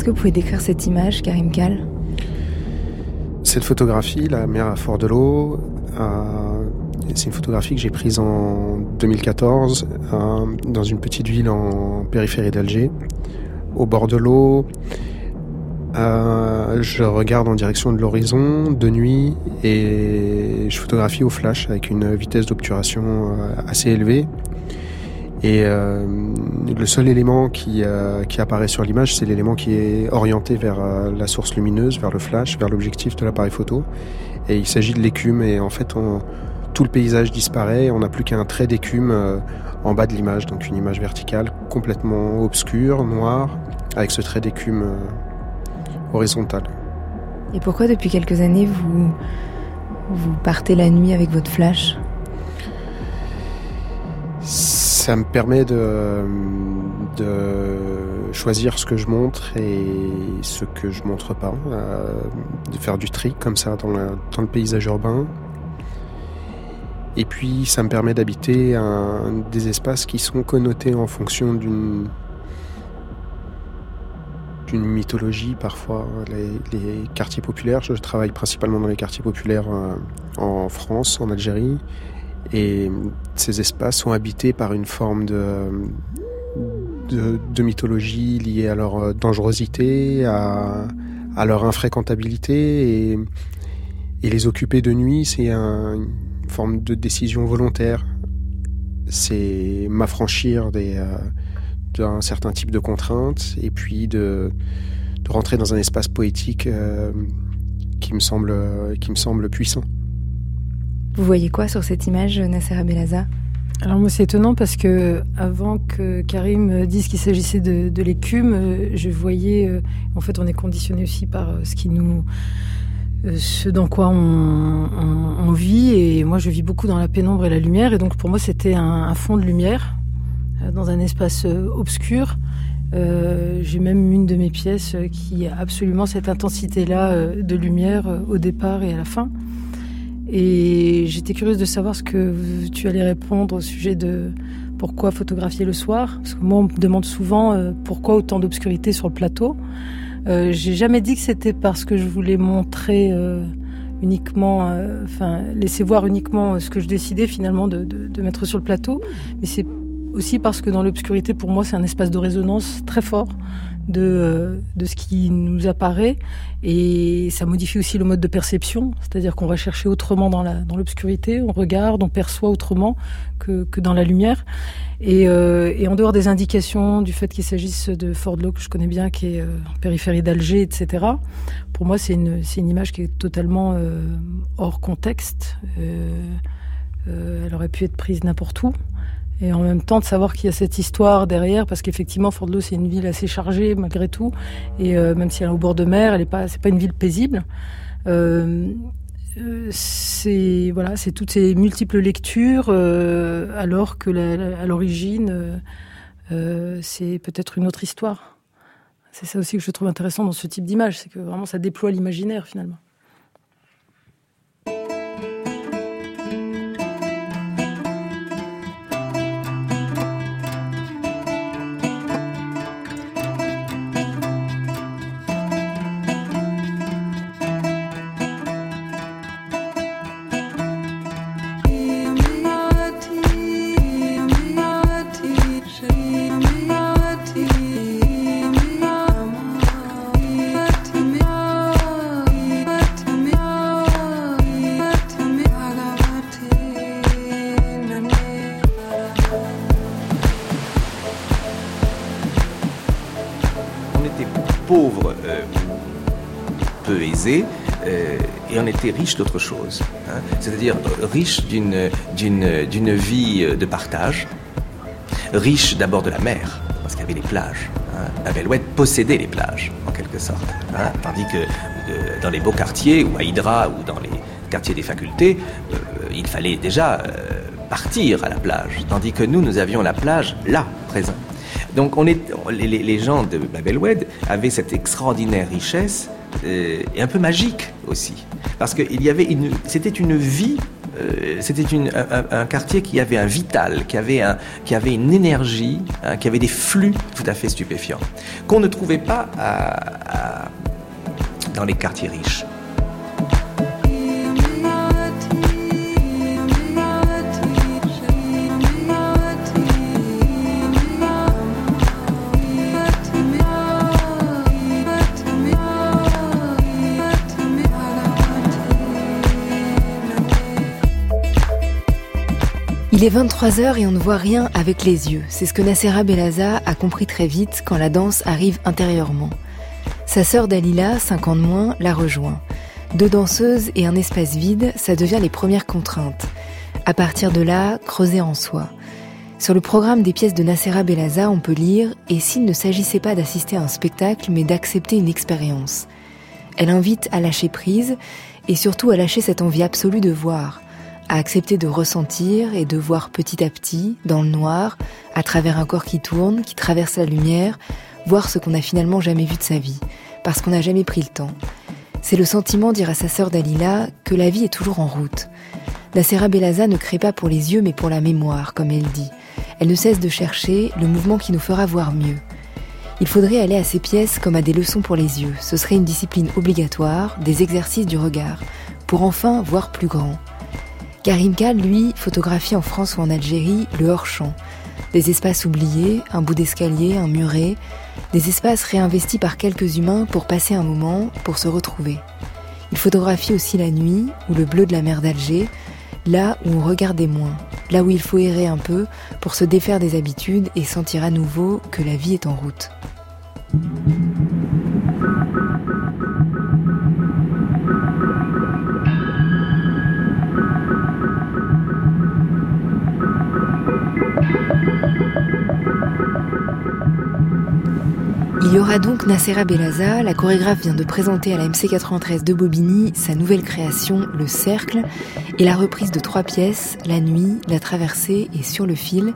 Est-ce que vous pouvez décrire cette image, Karim Kal? Cette photographie, la mer à Fort de l'eau, c'est une photographie que j'ai prise en 2014 dans une petite ville en périphérie d'Alger, au bord de l'eau. Euh, je regarde en direction de l'horizon de nuit et je photographie au flash avec une vitesse d'obturation euh, assez élevée. Et euh, le seul élément qui, qui apparaît sur l'image, c'est l'élément qui est orienté vers la source lumineuse, vers le flash, vers l'objectif de l'appareil photo. Et il s'agit de l'écume et en fait tout le paysage disparaît, on n'a plus qu'un trait d'écume en bas de l'image, donc une image verticale complètement obscure, noire, avec ce trait d'écume horizontale. Et pourquoi depuis quelques années vous, vous partez la nuit avec votre flash? Ça me permet de, choisir ce que je montre et ce que je montre pas, euh, de faire du tri comme ça dans, le paysage urbain. Et puis ça me permet d'habiter des espaces qui sont connotés en fonction d'une une mythologie parfois. Les, quartiers populaires, je travaille principalement dans les quartiers populaires euh, en France, en Algérie, et ces espaces sont habités par une forme de, de, mythologie liée à leur euh, dangerosité, à, leur infréquentabilité, et, les occuper de nuit, c'est une forme de décision volontaire. C'est m'affranchir. Euh, d'un certain type de contraintes et puis de, de rentrer dans un espace poétique euh, qui, me semble, qui me semble puissant. Vous voyez quoi sur cette image, Nasser Abelaza? Alors moi c'est étonnant parce que avant que Karim dise qu'il s'agissait de, l'écume, euh, je voyais, euh, en fait on est conditionné aussi par ce qui nous, ce dans quoi on, vit et moi je vis beaucoup dans la pénombre et la lumière et donc pour moi c'était un, fond de lumière euh, dans un espace euh, obscur. Euh, j'ai même une de mes pièces qui a absolument cette intensité-là de lumière au départ et à la fin. Et j'étais curieuse de savoir ce que tu allais répondre au sujet de pourquoi photographier le soir. Parce que moi, on me demande souvent pourquoi autant d'obscurité sur le plateau. Euh, j'ai jamais dit que c'était parce que je voulais montrer uniquement, enfin, laisser voir uniquement ce que je décidais finalement de mettre sur le plateau. Mais c'est aussi parce que dans l'obscurité, pour moi, c'est un espace de résonance très fort de, euh, de ce qui nous apparaît. Et ça modifie aussi le mode de perception, c'est-à-dire qu'on va chercher autrement dans la dans l'obscurité, on regarde, on perçoit autrement que, que dans la lumière. Et, euh, en dehors des indications du fait qu'il s'agisse de l'eau que je connais bien, qui est euh, en périphérie d'Alger, etc., pour moi, c'est une, une image qui est totalement hors contexte. elle aurait pu être prise n'importe où et en même temps de savoir qu'il y a cette histoire derrière, parce qu'effectivement, Fort-de-L'Eau, c'est une ville assez chargée malgré tout, et euh, même si elle est au bord de mer, elle est pas, c'est pas une ville paisible. Euh, euh c'est voilà, c'est toutes ces multiples lectures, alors que à l'origine, c'est peut-être une autre histoire. C'est ça aussi que je trouve intéressant dans ce type d'image, c'est que vraiment ça déploie l'imaginaire finalement. Riche d'autre chose. Hein. C'est-à-dire euh, riche d'une, d'une, d'une vie de partage, riche d'abord de la mer, parce qu'il y avait les plages. Hein. Possédait les plages, en quelque sorte. Hein. Tandis que euh, dans les beaux quartiers, ou à Hydra, ou dans les quartiers des facultés, euh, il fallait déjà partir à la plage. Tandis que nous, nous avions la plage là, présent. Donc on est, les, les gens de Babelwed avaient cette extraordinaire richesse et un peu magique aussi parce qu'il y avait une, c'était une vie c'était un, quartier qui avait un vital, qui avait, un, qui avait une énergie, hein, qui avait des flux tout à fait stupéfiants, qu'on ne trouvait pas dans les quartiers riches. Il est 23h et on ne voit rien avec les yeux. C'est ce que Nassera Belaza a compris très vite quand la danse arrive intérieurement. Sa sœur Dalila, 5 ans de moins, la rejoint. Deux danseuses et un espace vide, ça devient les premières contraintes. À partir de là, creuser en soi. Sur le programme des pièces de Nassera Belaza, on peut lire Et s'il ne s'agissait pas d'assister à un spectacle, mais d'accepter une expérience? Elle invite à lâcher prise et surtout à lâcher cette envie absolue de voir à accepter de ressentir et de voir petit à petit, dans le noir, à travers un corps qui tourne, qui traverse la lumière, voir ce qu'on n'a finalement jamais vu de sa vie, parce qu'on n'a jamais pris le temps. C'est le sentiment, dire à sa sœur Dalila, que la vie est toujours en route. La Serra Belaza ne crée pas pour les yeux mais pour la mémoire, comme elle dit. Elle ne cesse de chercher le mouvement qui nous fera voir mieux. Il faudrait aller à ces pièces comme à des leçons pour les yeux. Ce serait une discipline obligatoire, des exercices du regard, pour enfin voir plus grand. Karim Kal, lui, photographie en France ou en Algérie le hors-champ. Des espaces oubliés, un bout d'escalier, un muret, des espaces réinvestis par quelques humains pour passer un moment, pour se retrouver. Il photographie aussi la nuit ou le bleu de la mer d'Alger, là où on regardait moins, là où il faut errer un peu pour se défaire des habitudes et sentir à nouveau que la vie est en route. Il y aura donc Nassera Belaza, la chorégraphe vient de présenter à la MC93 de Bobigny sa nouvelle création, Le Cercle, et la reprise de trois pièces, La Nuit, La Traversée et Sur le Fil.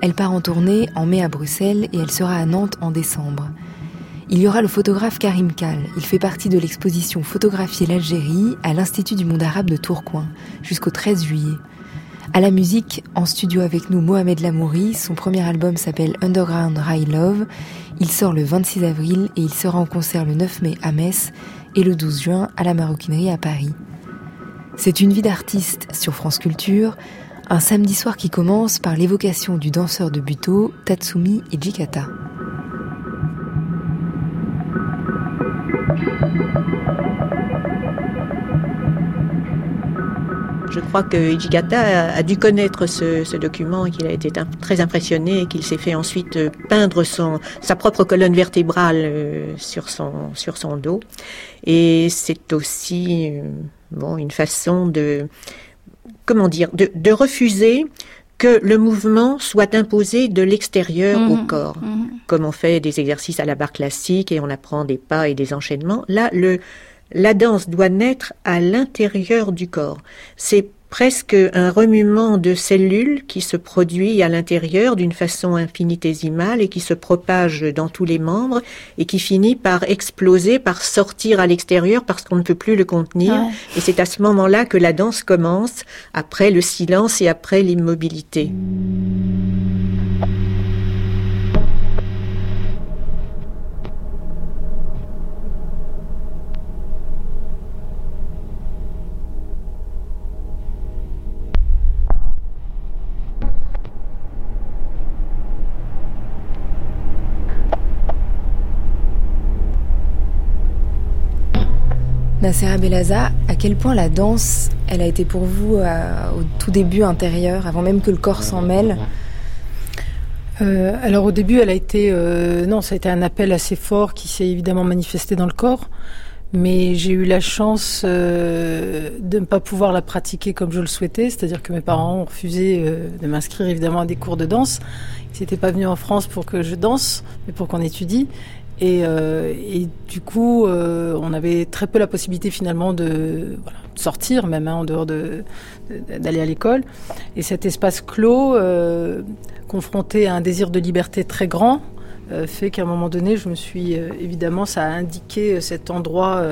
Elle part en tournée en mai à Bruxelles et elle sera à Nantes en décembre. Il y aura le photographe Karim Kal. Il fait partie de l'exposition Photographier l'Algérie à l'Institut du monde arabe de Tourcoing jusqu'au 13 juillet. À la musique, en studio avec nous, Mohamed Lamouri. Son premier album s'appelle Underground High Love. Il sort le 26 avril et il sera en concert le 9 mai à Metz et le 12 juin à la Maroquinerie à Paris. C'est une vie d'artiste sur France Culture, un samedi soir qui commence par l'évocation du danseur de Buto, Tatsumi et Jikata. Je crois que Ijigata a, dû connaître ce, document et qu'il a été très impressionné et qu'il s'est fait ensuite euh, peindre son, sa propre colonne vertébrale euh, sur son, sur son dos. Et c'est aussi euh, bon, une façon de, comment dire, de, de refuser que le mouvement soit imposé de l'extérieur au mhm. corps. Mhm. Comme on fait des exercices à la barre classique et on apprend des pas et des enchaînements, là, le, la danse doit naître à l'intérieur du corps. C'est presque un remuement de cellules qui se produit à l'intérieur d'une façon infinitésimale et qui se propage dans tous les membres et qui finit par exploser, par sortir à l'extérieur parce qu'on ne peut plus le contenir. Et c'est à ce moment-là que la danse commence, après le silence et après l'immobilité. Nassera Belaza, à quel point la danse, elle a été pour vous euh, au tout début intérieur, avant même que le corps s'en mêle? Euh, alors au début, elle a été euh, non, ça a été un appel assez fort qui s'est évidemment manifesté dans le corps, mais j'ai eu la chance de ne pas pouvoir la pratiquer comme je le souhaitais, c'est-à-dire que mes parents ont refusé de m'inscrire évidemment à des cours de danse. Ils n'étaient pas venus en France pour que je danse, mais pour qu'on étudie. Euh, et, du coup, euh, on avait très peu la possibilité finalement de, sortir, même hein, en dehors d'aller à l'école. Et cet espace clos, euh, confronté à un désir de liberté très grand, fait qu'à un moment donné, je me suis évidemment, ça a indiqué cet endroit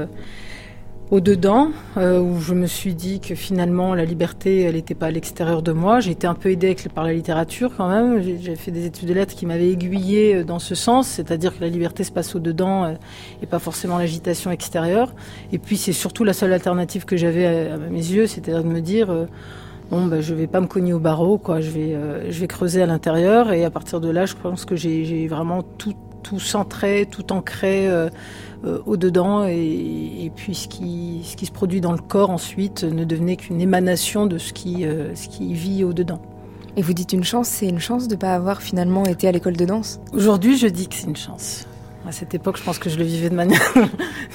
au-dedans, euh, où je me suis dit que finalement la liberté, elle n'était pas à l'extérieur de moi. J'ai été un peu aidée par la littérature quand même. J'ai fait des études de lettres qui m'avaient aiguillée euh, dans ce sens, c'est-à-dire que la liberté se passe au-dedans euh, et pas forcément l'agitation extérieure. Et puis c'est surtout la seule alternative que j'avais à, mes yeux, c'est-à-dire de me dire... bon, ben, je vais pas me cogner au barreau, quoi. Je vais, je vais creuser à l'intérieur, et à partir de là, je pense que j'ai vraiment tout, tout centré, tout ancré au-dedans et, puis ce qui, ce qui se produit dans le corps ensuite ne devenait qu'une émanation de ce qui, euh, ce qui vit au-dedans. Et vous dites une chance, c'est une chance de ne pas avoir finalement été à l'école de danse? Aujourd'hui, je dis que c'est une chance. À cette époque, je pense que je le vivais de manière,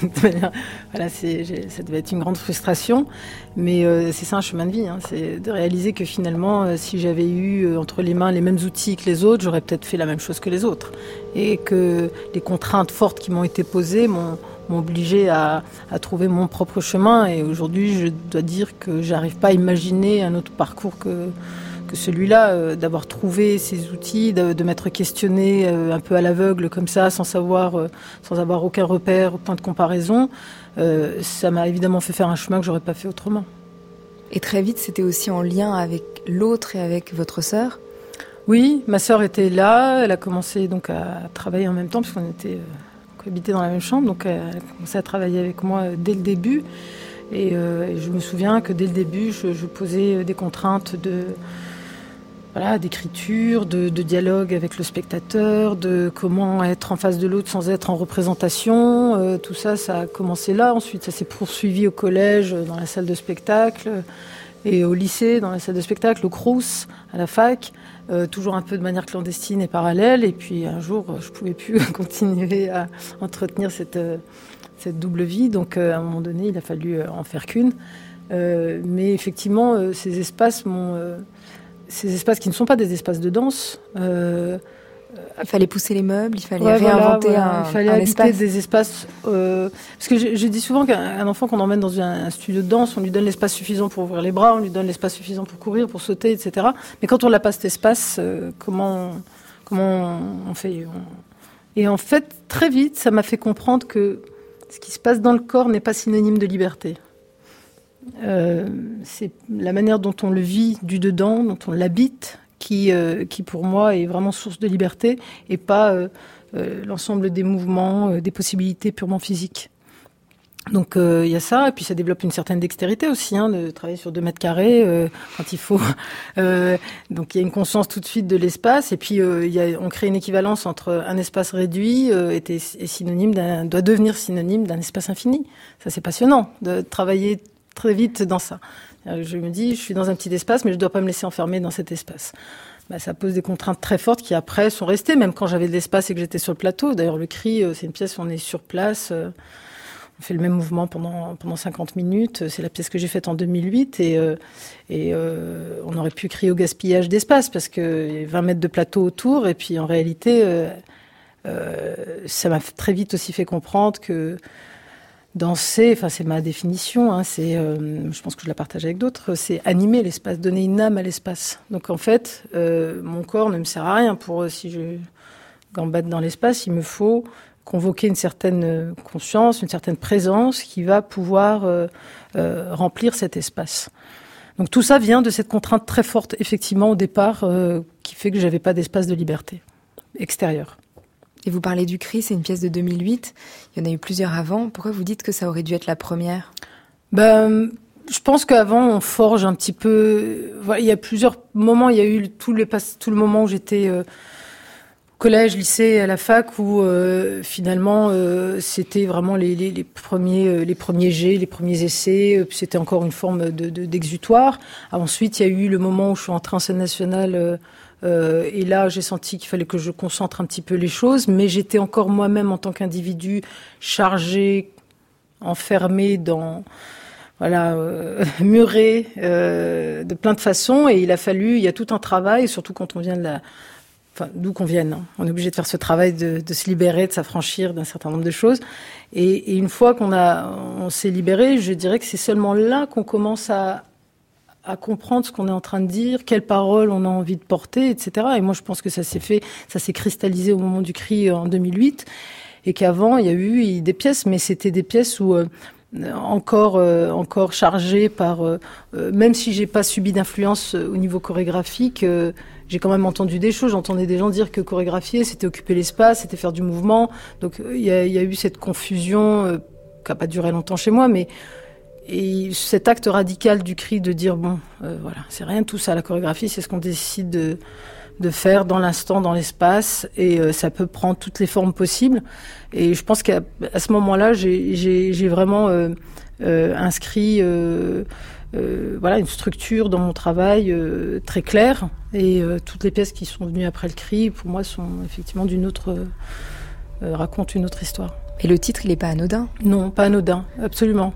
voilà, c'est, ça devait être une grande frustration, mais euh, c'est ça un chemin de vie, hein, c'est de réaliser que finalement, euh, si j'avais eu euh, entre les mains les mêmes outils que les autres, j'aurais peut-être fait la même chose que les autres, et que les contraintes fortes qui m'ont été posées m'ont, obligé à, à, trouver mon propre chemin, et aujourd'hui, je dois dire que j'arrive pas à imaginer un autre parcours que que celui-là, euh, d'avoir trouvé ces outils, de, m'être questionné euh, un peu à l'aveugle comme ça, sans savoir, euh, sans avoir aucun repère, point de comparaison, ça m'a évidemment fait faire un chemin que j'aurais pas fait autrement. Et très vite, c'était aussi en lien avec l'autre et avec votre sœur? Oui, ma sœur était là. Elle a commencé donc à travailler en même temps puisqu'on était habitait dans la même chambre, donc elle a commencé à travailler avec moi dès le début. Et, je me souviens que dès le début, je posais des contraintes de voilà, d'écriture, de, dialogue avec le spectateur, de comment être en face de l'autre sans être en représentation. Euh, tout ça, ça a commencé là. Ensuite, ça s'est poursuivi au collège, euh, dans la salle de spectacle, et au lycée, dans la salle de spectacle, au Crous, à la fac, euh, toujours un peu de manière clandestine et parallèle. Et puis un jour, je pouvais plus continuer à entretenir cette double vie. Donc à un moment donné, il a fallu en faire qu'une. mais effectivement, ces espaces m'ont ces espaces qui ne sont pas des espaces de danse. Euh, il fallait pousser les meubles, il fallait réinventer un, il fallait habiter des espaces. Euh, parce que je, dis souvent qu'un enfant qu'on emmène dans un, studio de danse, on lui donne l'espace suffisant pour ouvrir les bras, on lui donne l'espace suffisant pour courir, pour sauter, etc. Mais quand on n'a pas cet espace, euh, comment, comment on fait Et en fait, très vite, ça m'a fait comprendre que ce qui se passe dans le corps n'est pas synonyme de liberté. Euh, c'est la manière dont on le vit du dedans, dont on l'habite, qui, euh, qui pour moi est vraiment source de liberté et pas euh, l'ensemble des mouvements, des possibilités purement physiques. Donc il y a ça, et puis ça développe une certaine dextérité aussi, hein, de travailler sur deux mètres carrés quand il faut. donc il y a une conscience tout de suite de l'espace, et puis on crée une équivalence entre un espace réduit est synonyme doit devenir synonyme d'un espace infini. Ça c'est passionnant de travailler très vite dans ça. Euh, je me dis, je suis dans un petit espace, mais je ne dois pas me laisser enfermer dans cet espace. Bah, ça pose des contraintes très fortes qui après sont restées, même quand j'avais de l'espace et que j'étais sur le plateau. D'ailleurs, le cri, euh, c'est une pièce où on est sur place. Euh, on fait le même mouvement pendant, pendant 50 minutes. C'est la pièce que j'ai faite en 2008 et, et on aurait pu crier au gaspillage d'espace parce qu'il y a 20 mètres de plateau autour et puis en réalité, ça m'a très vite aussi fait comprendre que Danser, enfin c'est ma définition, hein, c'est, euh, je pense que je la partage avec d'autres, c'est animer l'espace, donner une âme à l'espace. Donc en fait, euh, mon corps ne me sert à rien pour euh, si je gambade dans l'espace, il me faut convoquer une certaine conscience, une certaine présence qui va pouvoir remplir cet espace. Donc tout ça vient de cette contrainte très forte, effectivement, au départ, qui fait que j'avais pas d'espace de liberté extérieure. Et vous parlez du cri, c'est une pièce de 2008. Il y en a eu plusieurs avant. Pourquoi vous dites que ça aurait dû être la première? Ben, je pense qu'avant on forge un petit peu. il y a plusieurs moments. Il y a eu tout le tout le moment où j'étais euh, collège, lycée, à la fac, où euh, finalement euh, c'était vraiment les, les, premiers les premiers jets, les premiers essais. C'était encore une forme de d'exutoire. Ensuite, il y a eu le moment où je suis entrée en scène nationale euh, et là, j'ai senti qu'il fallait que je concentre un petit peu les choses, mais j'étais encore moi-même en tant qu'individu chargé, enfermé dans voilà, euh, muré euh, de plein de façons. Et il a fallu, il y a tout un travail, surtout quand on vient de la, enfin, d'où qu'on vienne. Hein. On est obligé de faire ce travail de, se libérer, de s'affranchir d'un certain nombre de choses. Et, et une fois qu'on a, on s'est libéré, je dirais que c'est seulement là qu'on commence à, à comprendre ce qu'on est en train de dire, quelles paroles on a envie de porter, etc. Et moi, je pense que ça s'est fait, ça s'est cristallisé au moment du cri euh, en 2008, et qu'avant, il y a eu des pièces, mais c'était des pièces où euh, encore encore chargé par même si j'ai pas subi d'influence au niveau chorégraphique j'ai quand même entendu des choses. J'entendais des gens dire que chorégraphier, c'était occuper l'espace, c'était faire du mouvement. Donc il y, a, eu cette confusion qui n'a pas duré longtemps chez moi, mais et cet acte radical du cri de dire bon, voilà, c'est rien tout ça, la chorégraphie, c'est ce qu'on décide de, faire dans l'instant, dans l'espace, et euh, ça peut prendre toutes les formes possibles. Et je pense qu'à ce moment-là, j'ai vraiment euh, euh, inscrit voilà une structure dans mon travail très claire, et toutes les pièces qui sont venues après le cri, pour moi, sont effectivement d'une autre racontent une autre histoire. Et le titre, il n'est pas anodin Non, pas anodin, absolument.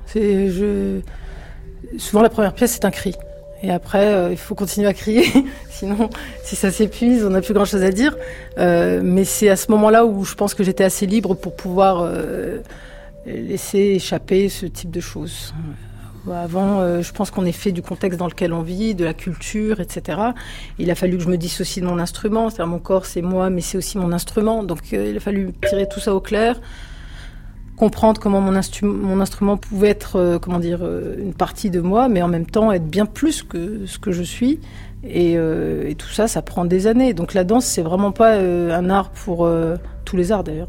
Souvent la première pièce, c'est un cri. Et après, euh, il faut continuer à crier, sinon, si ça s'épuise, on n'a plus grand-chose à dire. Euh, mais c'est à ce moment-là où je pense que j'étais assez libre pour pouvoir euh, laisser échapper ce type de choses. Avant, je pense qu'on est fait du contexte dans lequel on vit, de la culture, etc. Il a fallu que je me dissocie de mon instrument, c'est-à-dire mon corps, c'est moi, mais c'est aussi mon instrument. Donc, il a fallu tirer tout ça au clair comprendre comment mon, mon instrument pouvait être, euh, comment dire, euh, une partie de moi, mais en même temps être bien plus que ce que je suis. Et, euh, tout ça, ça prend des années. Donc la danse, c'est vraiment pas un art pour tous les arts d'ailleurs,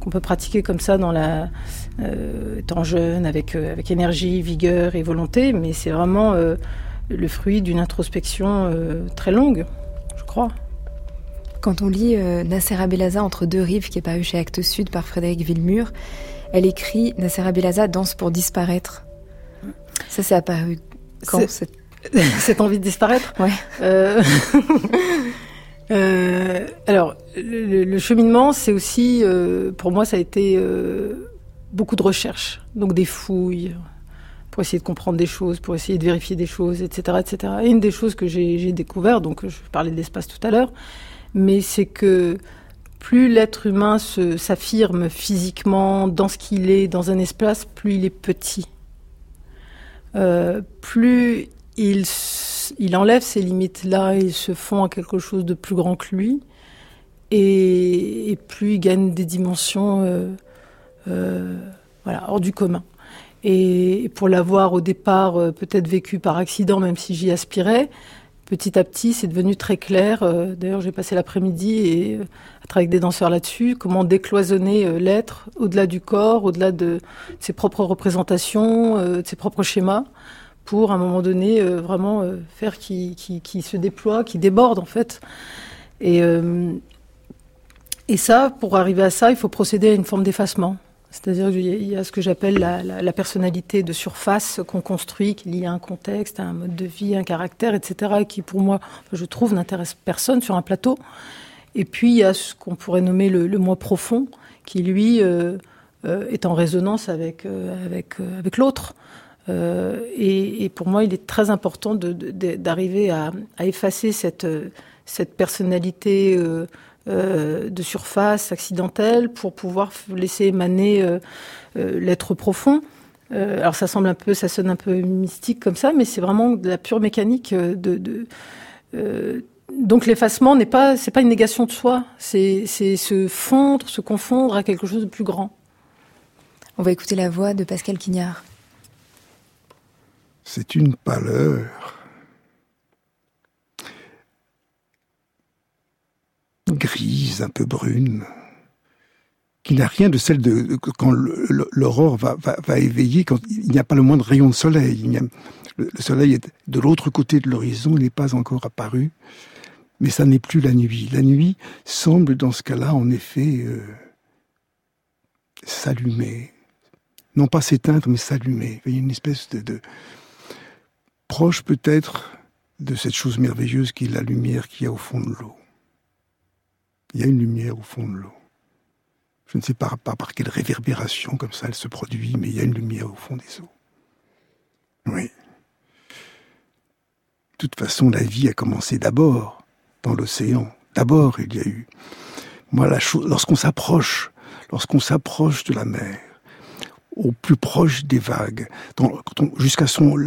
qu'on peut pratiquer comme ça dans la étant jeune, avec avec énergie, vigueur et volonté. Mais c'est vraiment le fruit d'une introspection très longue, je crois. Quand on lit euh, Nasser Belaza entre deux rives, qui est paru chez Actes Sud par Frédéric Villemur, elle écrit Nasser Belaza danse pour disparaître. Ça, c'est apparu quand cette... envie de disparaître? Ouais. Euh, euh, alors, le, cheminement, c'est aussi, pour moi, ça a été beaucoup de recherches, donc des fouilles, pour essayer de comprendre des choses, pour essayer de vérifier des choses, etc. etc. Et une des choses que j'ai découvert, donc je parlais de l'espace tout à l'heure, mais c'est que plus l'être humain s'affirme physiquement dans ce qu'il est, dans un espace, plus il est petit. Euh, plus il, il enlève ces limites-là et se fond à quelque chose de plus grand que lui, et, plus il gagne des dimensions euh, euh, voilà, hors du commun. Et pour l'avoir au départ peut-être vécu par accident, même si j'y aspirais, petit à petit, c'est devenu très clair. Euh, d'ailleurs, j'ai passé l'après-midi et euh, à travailler avec des danseurs là-dessus, comment décloisonner euh, l'être au-delà du corps, au-delà de, ses propres représentations, de ses propres schémas, pour à un moment donné vraiment faire qui, se déploie, qui déborde en fait. Et, et ça, pour arriver à ça, il faut procéder à une forme d'effacement. C'est-à-dire qu'il y a ce que j'appelle la, personnalité de surface qu'on construit, qu'il y a un contexte, un mode de vie, un caractère, etc., qui pour moi, je trouve, n'intéresse personne sur un plateau. Et puis il y a ce qu'on pourrait nommer le, moi profond, qui lui euh, euh, est en résonance avec, euh, avec l'autre. Et, pour moi, il est très important d'arriver à, à, effacer cette, cette personnalité euh, de surface accidentelle pour pouvoir laisser émaner euh, euh, l'être profond. alors ça semble un peu, ça sonne un peu mystique comme ça, mais c'est vraiment de la pure mécanique de, donc l'effacement n'est pas, c'est pas une négation de soi, c'est se fondre, se confondre à quelque chose de plus grand. On va écouter la voix de Pascal Quignard. C'est une pâleur grise, un peu brune, qui n'a rien de celle de quand l'aurore va, éveiller, quand il n'y a pas le moindre rayon de soleil. le, soleil est de l'autre côté de l'horizon, il n'est pas encore apparu, mais ça n'est plus la nuit. La nuit semble dans ce cas-là, en effet, euh, s'allumer. Non pas s'éteindre, mais s'allumer. Il y a une espèce de, de proche peut-être de cette chose merveilleuse qui est la lumière qu'il y a au fond de l'eau. Il y a une lumière au fond de l'eau. Je ne sais pas, par quelle réverbération comme ça elle se produit, mais il y a une lumière au fond des eaux. Oui. De toute façon, la vie a commencé d'abord dans l'océan. D'abord, il y a eu. Moi, la chose, lorsqu'on s'approche, lorsqu'on s'approche de la mer, au plus proche des vagues, jusqu'à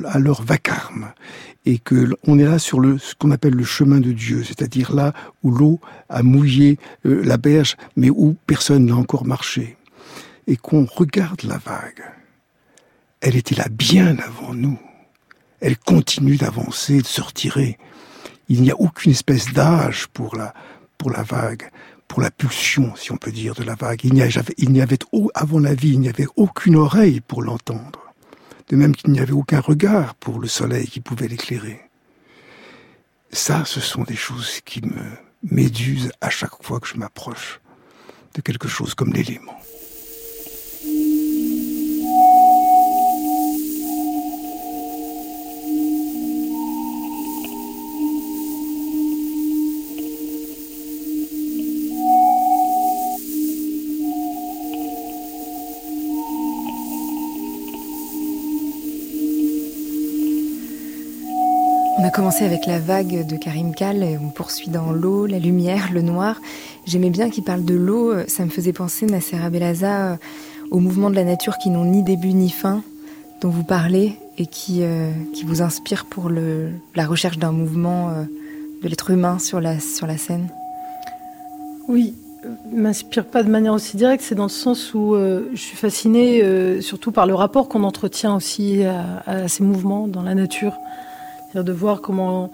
à leur vacarme, et que on est là sur le ce qu'on appelle le chemin de Dieu, c'est-à-dire là où l'eau a mouillé euh, la berge, mais où personne n'a encore marché, et qu'on regarde la vague, elle était là bien avant nous. Elle continue d'avancer, de se retirer. Il n'y a aucune espèce d'âge pour la, pour la vague, pour la pulsion, si on peut dire, de la vague. Il n'y avait, il n'y avait avant la vie, il n'y avait aucune oreille pour l'entendre. De même qu'il n'y avait aucun regard pour le soleil qui pouvait l'éclairer. Ça, ce sont des choses qui me médusent à chaque fois que je m'approche de quelque chose comme l'élément. Commencé avec la vague de Karim Kal et on poursuit dans l'eau, la lumière, le noir. J'aimais bien qu'il parle de l'eau, ça me faisait penser, Nasser Abelaza, aux mouvements de la nature qui n'ont ni début ni fin, dont vous parlez et qui, euh, qui vous inspirent pour la recherche d'un mouvement euh, de l'être humain sur la, sur la scène. Oui, ne m'inspire pas de manière aussi directe, c'est dans le sens où euh, je suis fascinée surtout par le rapport qu'on entretient aussi à, ces mouvements dans la nature de voir comment,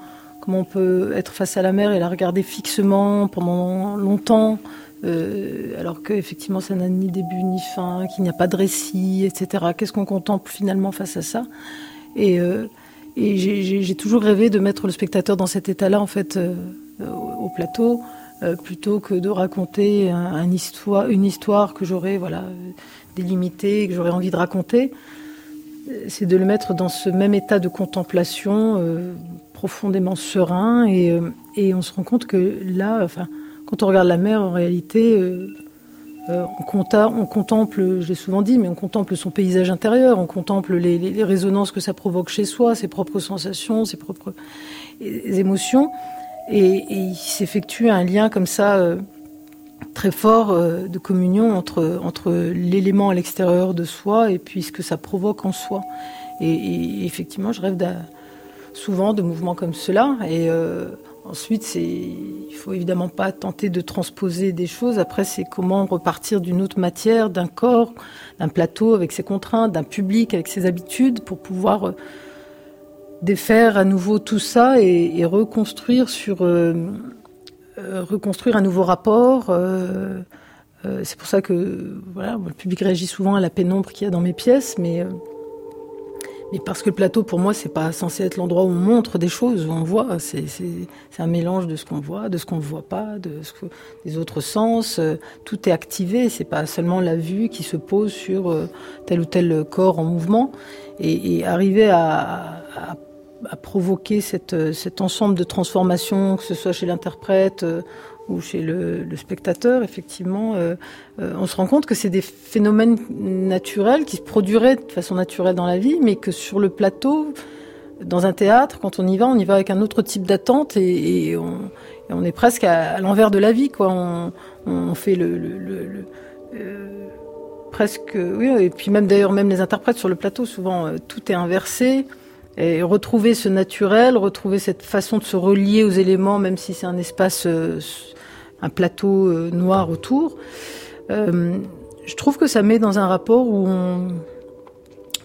on peut être face à la mer et la regarder fixement pendant longtemps, euh, alors qu'effectivement ça n'a ni début ni fin, qu'il n'y a pas de récit, etc. Qu'est-ce qu'on contemple finalement face à ça? Et, euh, j'ai toujours rêvé de mettre le spectateur dans cet état-là, en fait, euh, au plateau, plutôt que de raconter une histoire que j'aurais voilà, délimitée, que j'aurais envie de raconter c'est de le mettre dans ce même état de contemplation euh, profondément serein et, euh, et, on se rend compte que là, enfin, quand on regarde la mer, en réalité, euh, on, on, contemple, je l'ai souvent dit, mais on contemple son paysage intérieur, on contemple les, résonances que ça provoque chez soi, ses propres sensations, ses propres émotions, et il s'effectue un lien comme ça très fort euh, de communion entre, entre l'élément à l'extérieur de soi et puis ce que ça provoque en soi. Et, effectivement, je rêve souvent de mouvements comme cela. Et euh, ensuite, il faut évidemment pas tenter de transposer des choses. Après, c'est comment repartir d'une autre matière, d'un corps, d'un plateau avec ses contraintes, d'un public avec ses habitudes pour pouvoir euh, défaire à nouveau tout ça et, reconstruire sur... Euh, reconstruire un nouveau rapport. Euh, euh, c'est pour ça que voilà, le public réagit souvent à la pénombre qu'il y a dans mes pièces, mais mais parce que le plateau, pour moi, c'est pas censé être l'endroit où on montre des choses, où on voit. C'est un mélange de ce qu'on voit, de ce qu'on ne voit pas, de ce que, des autres sens. Tout est activé. C'est pas seulement la vue qui se pose sur tel ou tel corps en mouvement. Et, arriver à à provoquer cette, cet ensemble de transformations, que ce soit chez l'interprète euh, ou chez le, spectateur, effectivement, euh, euh, on se rend compte que c'est des phénomènes naturels qui se produiraient de façon naturelle dans la vie, mais que sur le plateau, dans un théâtre, quand on y va, on y va avec un autre type d'attente et, on, est presque à, l'envers de la vie, quoi. On, fait le, le, euh, presque, oui, et puis même d'ailleurs, même les interprètes sur le plateau, souvent, euh, tout est inversé. Et retrouver ce naturel, retrouver cette façon de se relier aux éléments, même si c'est un espace, euh, un plateau euh, noir autour, euh, je trouve que ça met dans un rapport où on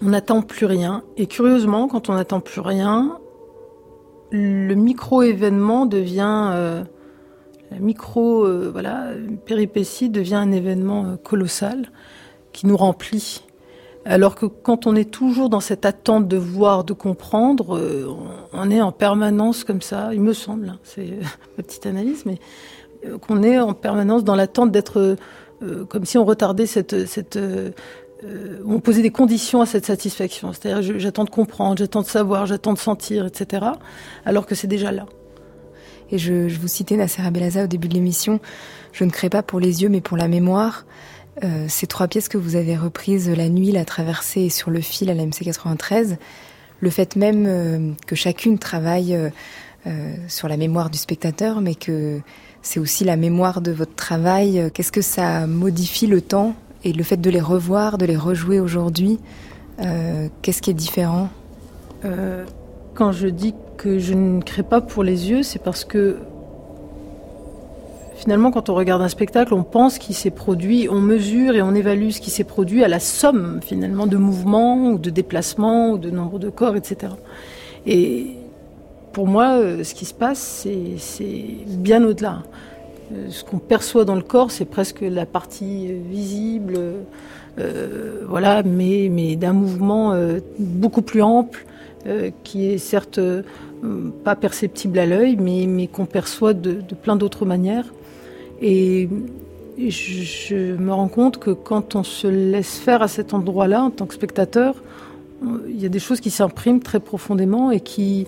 n'attend plus rien. Et curieusement, quand on n'attend plus rien, le micro-événement devient... La micro euh, voilà, péripétie devient un événement colossal qui nous remplit alors que quand on est toujours dans cette attente de voir, de comprendre, euh, on est en permanence comme ça, il me semble, hein, c'est ma petite analyse, mais euh, qu'on est en permanence dans l'attente d'être euh, comme si on retardait cette, cette on posait des conditions à cette satisfaction. C'est-à-dire, j'attends de comprendre, j'attends de savoir, j'attends de sentir, etc. Alors que c'est déjà là. Et je, je vous citais Nasser Abelaza au début de l'émission. Je ne crée pas pour les yeux, mais pour la mémoire. Euh, ces trois pièces que vous avez reprises, La nuit, La traversée et Sur le fil à la MC 93, le fait même euh, que chacune travaille euh, sur la mémoire du spectateur, mais que c'est aussi la mémoire de votre travail, qu'est-ce que ça modifie le temps et le fait de les revoir, de les rejouer aujourd'hui, qu'est-ce qui est différent? Quand je dis que je ne crée pas pour les yeux, c'est parce que Finalement, quand on regarde un spectacle, on pense qu'il s'est produit, on mesure et on évalue ce qui s'est produit à la somme finalement de mouvements ou de déplacements ou de nombre de corps, etc. Et pour moi, euh, ce qui se passe, c'est bien au-delà. Euh, ce qu'on perçoit dans le corps, c'est presque la partie euh, visible, voilà, mais, mais d'un mouvement beaucoup plus ample, qui est certes pas perceptible à l'œil, mais, mais qu'on perçoit de, de plein d'autres manières. Et je me rends compte que quand on se laisse faire à cet endroit-là, en tant que spectateur, il y a des choses qui s'impriment très profondément et qui,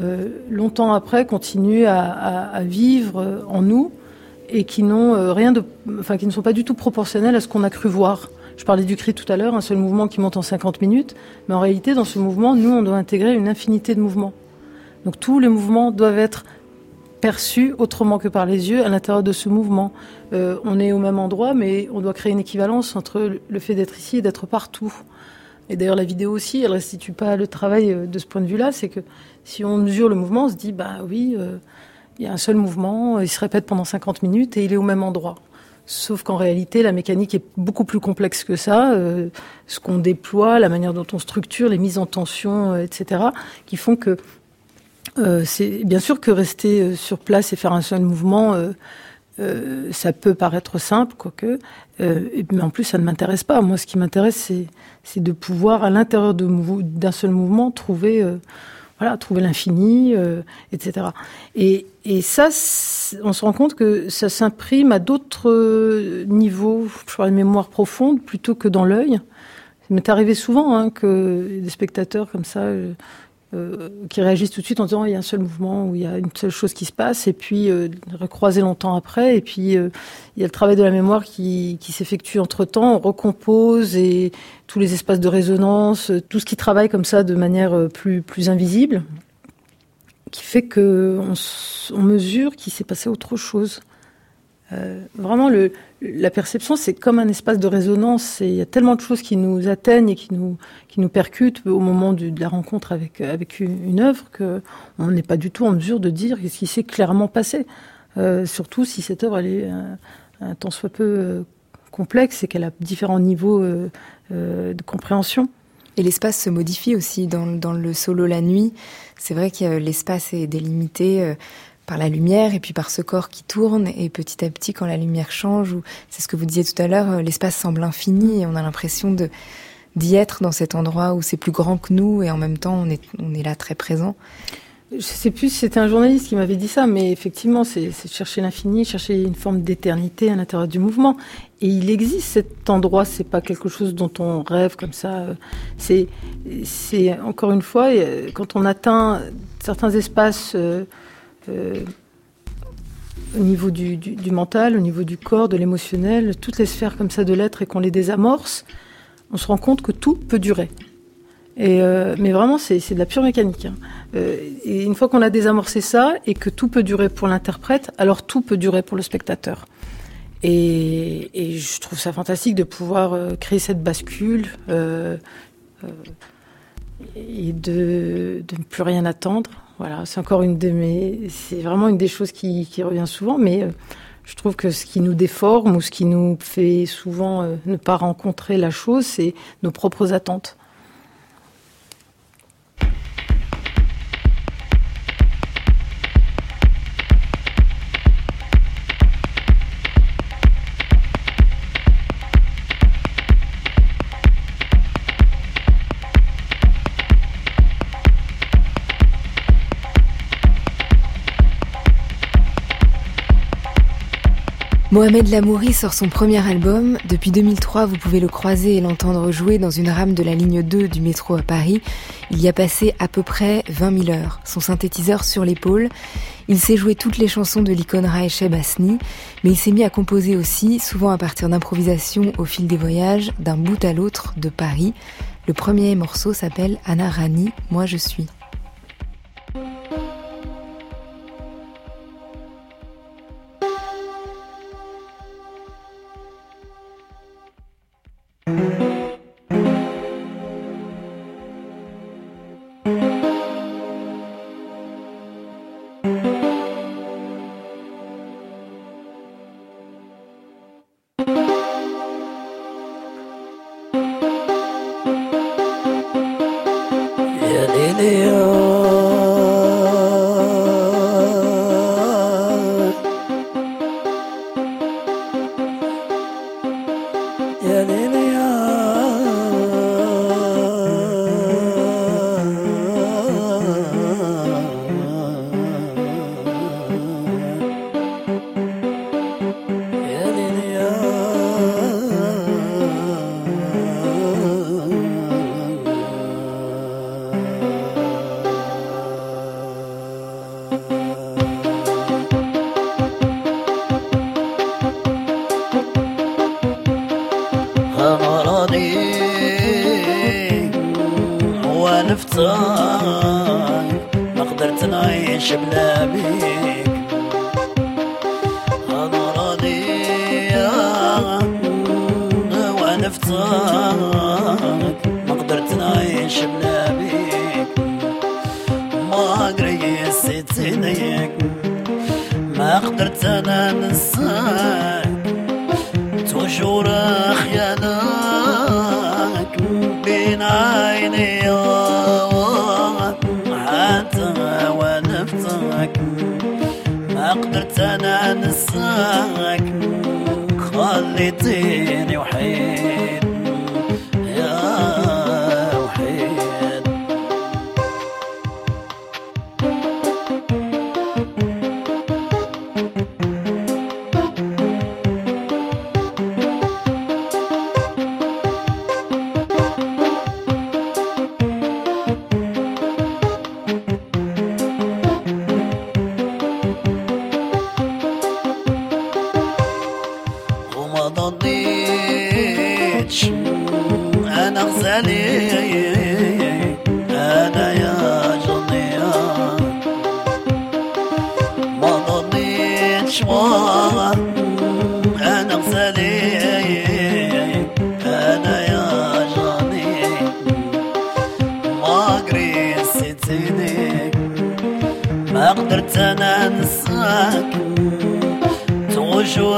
euh, longtemps après, continuent à, vivre en nous et qui n'ont euh, rien de, enfin, qui ne sont pas du tout proportionnelles à ce qu'on a cru voir. Je parlais du cri tout à l'heure, un seul mouvement qui monte en 50 minutes, mais en réalité, dans ce mouvement, nous, on doit intégrer une infinité de mouvements. Donc tous les mouvements doivent être perçu autrement que par les yeux à l'intérieur de ce mouvement. Euh, on est au même endroit, mais on doit créer une équivalence entre le fait d'être ici et d'être partout. Et d'ailleurs, la vidéo aussi, elle restitue pas le travail euh, de ce point de vue-là. C'est que si on mesure le mouvement, on se dit, bah oui, euh, il y a un seul mouvement, il se répète pendant 50 minutes et il est au même endroit. Sauf qu'en réalité, la mécanique est beaucoup plus complexe que ça. ce qu'on déploie, la manière dont on structure, les mises en tension, etc., qui font que euh, c'est bien sûr que rester euh, sur place et faire un seul mouvement, euh, ça peut paraître simple, quoique, mais en plus ça ne m'intéresse pas. Moi, ce qui m'intéresse, c'est de pouvoir à l'intérieur d'un seul mouvement trouver, voilà, trouver l'infini, etc. Et, ça, on se rend compte que ça s'imprime à d'autres niveaux, je parle de mémoire profonde, plutôt que dans l'œil. Ça m'est arrivé souvent hein, que des spectateurs comme ça euh, qui réagissent tout de suite en disant il y a un seul mouvement où il y a une seule chose qui se passe et puis euh, recroiser longtemps après et puis euh, il y a le travail de la mémoire qui, qui s'effectue entre temps on recompose et tous les espaces de résonance tout ce qui travaille comme ça de manière plus plus invisible qui fait que on, on mesure qu'il s'est passé autre chose euh, vraiment, la perception, c'est comme un espace de résonance. Il y a tellement de choses qui nous atteignent et qui nous, qui nous percutent au moment de la rencontre avec, avec une, œuvre qu'on n'est pas du tout en mesure de dire ce qui s'est clairement passé. Euh, surtout si cette œuvre est un, un tant soit peu euh, complexe et qu'elle a différents niveaux de compréhension. Et l'espace se modifie aussi dans, dans le solo la nuit. C'est vrai que l'espace est délimité par la lumière et puis par ce corps qui tourne et petit à petit quand la lumière change ou c'est ce que vous disiez tout à l'heure euh, l'espace semble infini et on a l'impression de d'y être dans cet endroit où c'est plus grand que nous et en même temps on est on est là très présent. Je sais plus si c'était un journaliste qui m'avait dit ça, mais effectivement, c'est chercher l'infini, chercher une forme d'éternité à l'intérieur du mouvement. Et il existe cet endroit, c'est pas quelque chose dont on rêve comme ça. C'est, c'est encore une fois, quand on atteint certains espaces euh, au niveau du, mental, au niveau du corps, de l'émotionnel, toutes les sphères comme ça de l'être et qu'on les désamorce, on se rend compte que tout peut durer. Euh, mais vraiment, c'est de la pure mécanique. Hein. Euh, et une fois qu'on a désamorcé ça et que tout peut durer pour l'interprète, alors tout peut durer pour le spectateur. Et, je trouve ça fantastique de pouvoir créer cette bascule et de ne plus rien attendre. Voilà, c'est encore une de mes, c'est vraiment une des choses qui, revient souvent, mais euh, je trouve que ce qui nous déforme ou ce qui nous fait souvent euh, ne pas rencontrer la chose, c'est nos propres attentes. Mohamed Lamouri sort son premier album. Depuis 2003, vous pouvez le croiser et l'entendre jouer dans une rame de la ligne 2 du métro à Paris. Il y a passé à peu près 20 000 heures, son synthétiseur sur l'épaule. Il sait jouer toutes les chansons de l'icône Raecheb Asni, mais il s'est mis à composer aussi, souvent à partir d'improvisations au fil des voyages, d'un bout à l'autre de Paris. Le premier morceau s'appelle Anna Rani, Moi je suis. Yeah, Leo.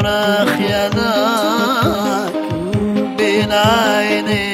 صراخ يداك بين عيني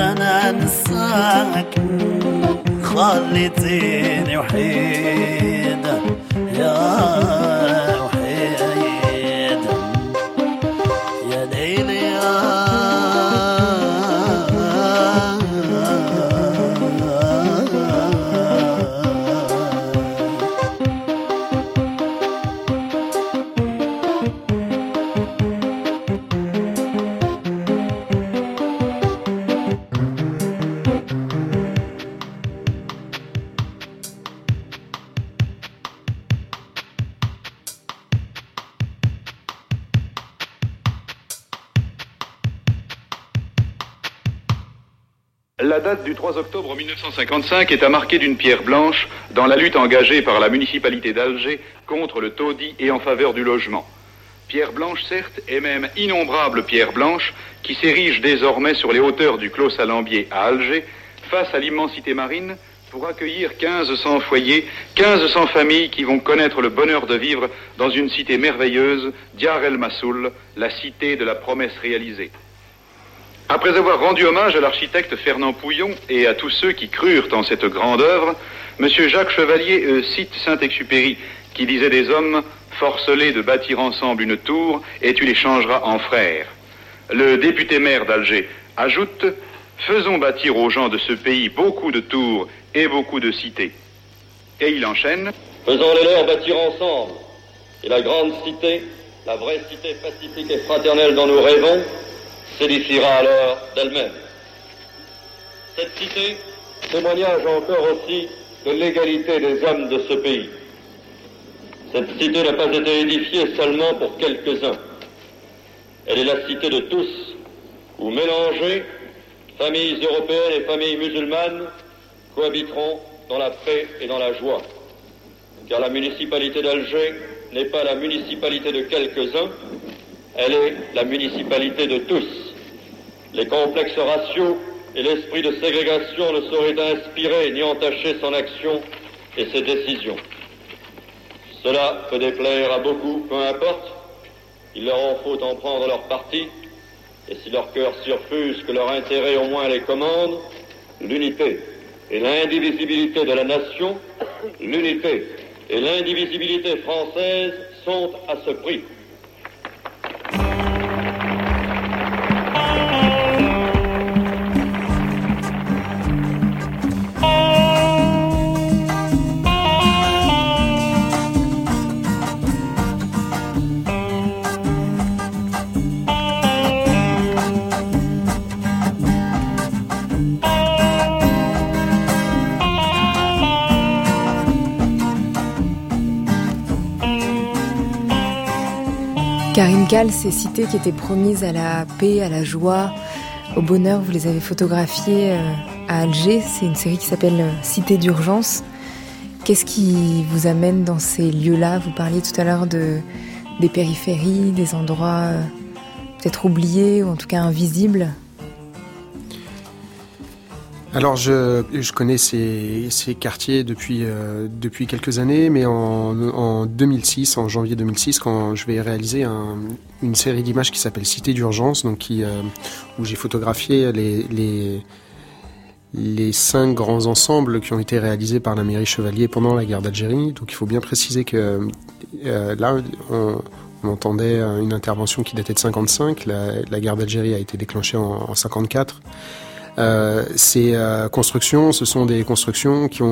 أنا نساك خليتيني وحيدة يا 1955 est à marquer d'une pierre blanche dans la lutte engagée par la municipalité d'Alger contre le taudis et en faveur du logement. Pierre blanche, certes, et même innombrables pierres blanches qui s'érigent désormais sur les hauteurs du Clos Salambier à Alger, face à l'immensité marine, pour accueillir 1500 foyers, 1500 familles qui vont connaître le bonheur de vivre dans une cité merveilleuse, Diar el Massoul, la cité de la promesse réalisée. Après avoir rendu hommage à l'architecte Fernand Pouillon et à tous ceux qui crurent en cette grande œuvre, M. Jacques Chevalier euh, cite Saint-Exupéry, qui disait des hommes forcelés de bâtir ensemble une tour, et tu les changeras en frères. Le député maire d'Alger ajoute Faisons bâtir aux gens de ce pays beaucoup de tours et beaucoup de cités. Et il enchaîne Faisons-les leur bâtir ensemble, et la grande cité, la vraie cité pacifique et fraternelle dont nous rêvons, s'édifiera alors d'elle-même. Cette cité, témoignage encore aussi de l'égalité des hommes de ce pays. Cette cité n'a pas été édifiée seulement pour quelques-uns. Elle est la cité de tous, où mélangées, familles européennes et familles musulmanes cohabiteront dans la paix et dans la joie. Car la municipalité d'Alger n'est pas la municipalité de quelques-uns, elle est la municipalité de tous. Les complexes raciaux et l'esprit de ségrégation ne sauraient inspirer ni entacher son action et ses décisions. Cela peut déplaire à beaucoup, peu importe. Il leur en faut en prendre leur parti, et si leur cœur surfuse que leur intérêt au moins les commande, l'unité et l'indivisibilité de la nation, l'unité et l'indivisibilité française sont à ce prix. Karim Kal, ces cités qui étaient promises à la paix, à la joie, au bonheur, vous les avez photographiées euh, à Alger. C'est une série qui s'appelle euh, Cité d'urgence. Qu'est-ce qui vous amène dans ces lieux-là? Vous parliez tout à l'heure de, des périphéries, des endroits euh, peut-être oubliés ou en tout cas invisibles. Alors je, connais ces, quartiers depuis, euh, depuis quelques années, mais en, en 2006, en janvier 2006, quand je vais réaliser un, une série d'images qui s'appelle Cité d'urgence, donc euh, où j'ai photographié les, cinq grands ensembles qui ont été réalisés par la mairie Chevalier pendant la guerre d'Algérie. Donc il faut bien préciser que euh, là, on, entendait une intervention qui datait de 55. La, guerre d'Algérie a été déclenchée en, en 54. Euh, ces euh, constructions, ce sont des constructions qui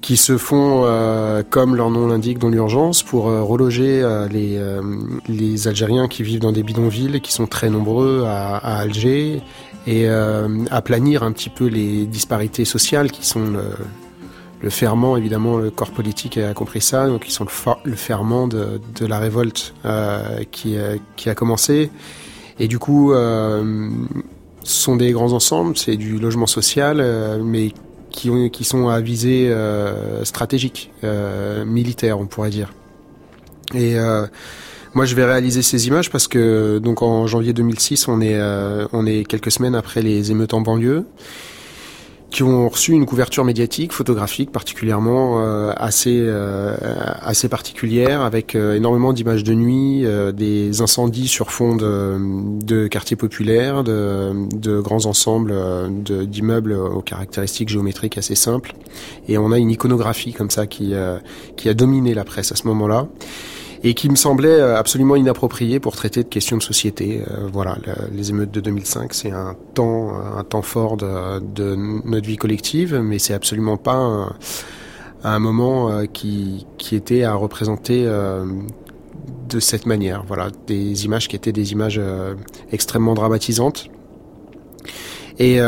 qui se font, euh, comme leur nom l'indique, dans l'urgence pour reloger les, Algériens qui vivent dans des bidonvilles, qui sont très nombreux à, Alger, et aplanir un petit peu les disparités sociales qui sont le, ferment, évidemment, le corps politique a compris ça, donc ils sont le, ferment de, de, la révolte qui, qui a commencé. Et du coup, sont des grands ensembles, c'est du logement social, euh, mais qui, ont, qui sont à visée euh, stratégique, euh, militaire, on pourrait dire. Et moi, je vais réaliser ces images parce que donc en janvier 2006, on est euh, on est quelques semaines après les émeutes en banlieue qui ont reçu une couverture médiatique, photographique particulièrement euh, assez euh, assez particulière, avec euh, énormément d'images de nuit, euh, des incendies sur fond de, de quartiers populaires, de, de grands ensembles euh, d'immeubles aux caractéristiques géométriques assez simples, et on a une iconographie comme ça qui qui a dominé la presse à ce moment-là et qui me semblait euh, absolument inapproprié pour traiter de questions de société. Euh, voilà, les émeutes de 2005, c'est un temps, un temps fort de, notre vie collective, mais c'est absolument pas un, moment euh, qui, qui était à représenter de cette manière. Voilà, des images qui étaient des images extrêmement dramatisantes et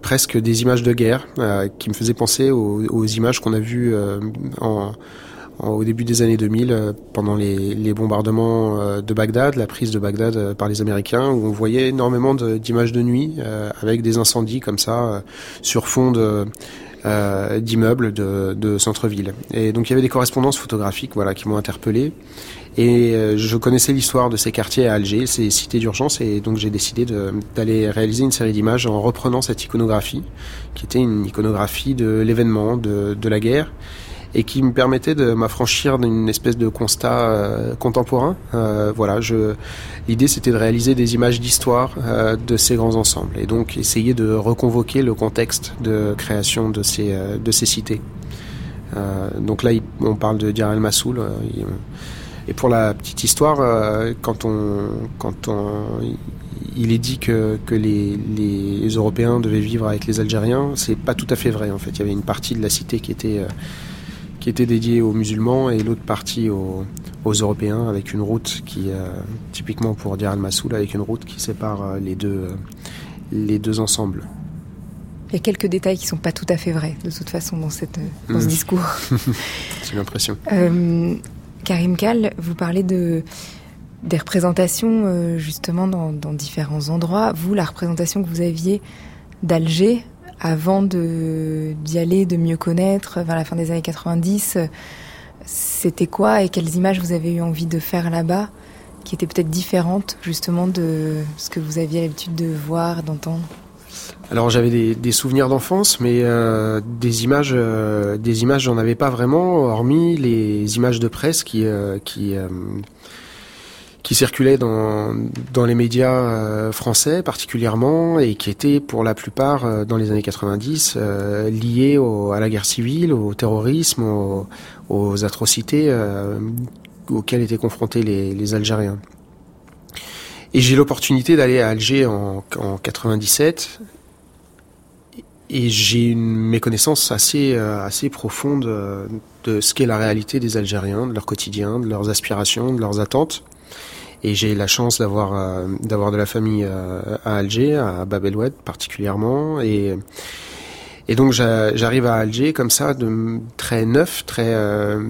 presque des images de guerre qui me faisaient penser aux, images qu'on a vues en, au début des années 2000, euh, pendant les, bombardements euh, de Bagdad, la prise de Bagdad euh, par les Américains, où on voyait énormément d'images de, nuit avec des incendies comme ça sur fond euh, d'immeubles de, centre-ville. Et donc il y avait des correspondances photographiques voilà, qui m'ont interpellé. Et euh, je connaissais l'histoire de ces quartiers à Alger, ces cités d'urgence, et donc j'ai décidé d'aller réaliser une série d'images en reprenant cette iconographie, qui était une iconographie de l'événement, de la guerre, et qui me permettait de m'affranchir d'une espèce de constat euh, contemporain. Euh, voilà, l'idée c'était de réaliser des images d'histoire euh, de ces grands ensembles et donc essayer de reconvoquer le contexte de création de ces de ces cités. donc là, on parle de Dir el Massoul. et pour la petite histoire, quand on quand on il est dit que, que les, les, Européens devaient vivre avec les Algériens. C'est pas tout à fait vrai en fait. Il y avait une partie de la cité qui était qui était dédié aux musulmans et l'autre partie aux, Européens avec une route qui, euh, typiquement pour dire Al-Masoul, avec une route qui sépare euh, les deux, euh, les deux ensembles. Il y a quelques détails qui ne sont pas tout à fait vrais, de toute façon, dans, cette, dans ce hmm. discours. C'est l'impression. Karim Kal, vous parlez de, des représentations, justement, dans, dans, différents endroits. Vous, la représentation que vous aviez d'Alger, avant d'y aller, de mieux connaître, vers la fin des années 90, c'était quoi et quelles images vous avez eu envie de faire là-bas qui étaient peut-être différentes justement de ce que vous aviez l'habitude de voir, d'entendre? Alors j'avais des, souvenirs d'enfance, mais euh, des images, euh, des images, j'en avais pas vraiment, hormis les images de presse qui, euh, qui qui circulaient dans, dans les médias euh, français particulièrement et qui étaient pour la plupart euh, dans les années 90 euh, liés à la guerre civile, au terrorisme, aux, atrocités auxquelles étaient confrontés les, les Algériens. Et j'ai l'opportunité d'aller à Alger en, en 97 et j'ai une méconnaissance assez assez profonde de ce qu'est la réalité des Algériens, de leur quotidien, de leurs aspirations, de leurs attentes. Et j'ai la chance d'avoir euh, d'avoir de la famille euh, à Alger, à Bab particulièrement, et et donc j'arrive à Alger comme ça, de très neuf, très euh,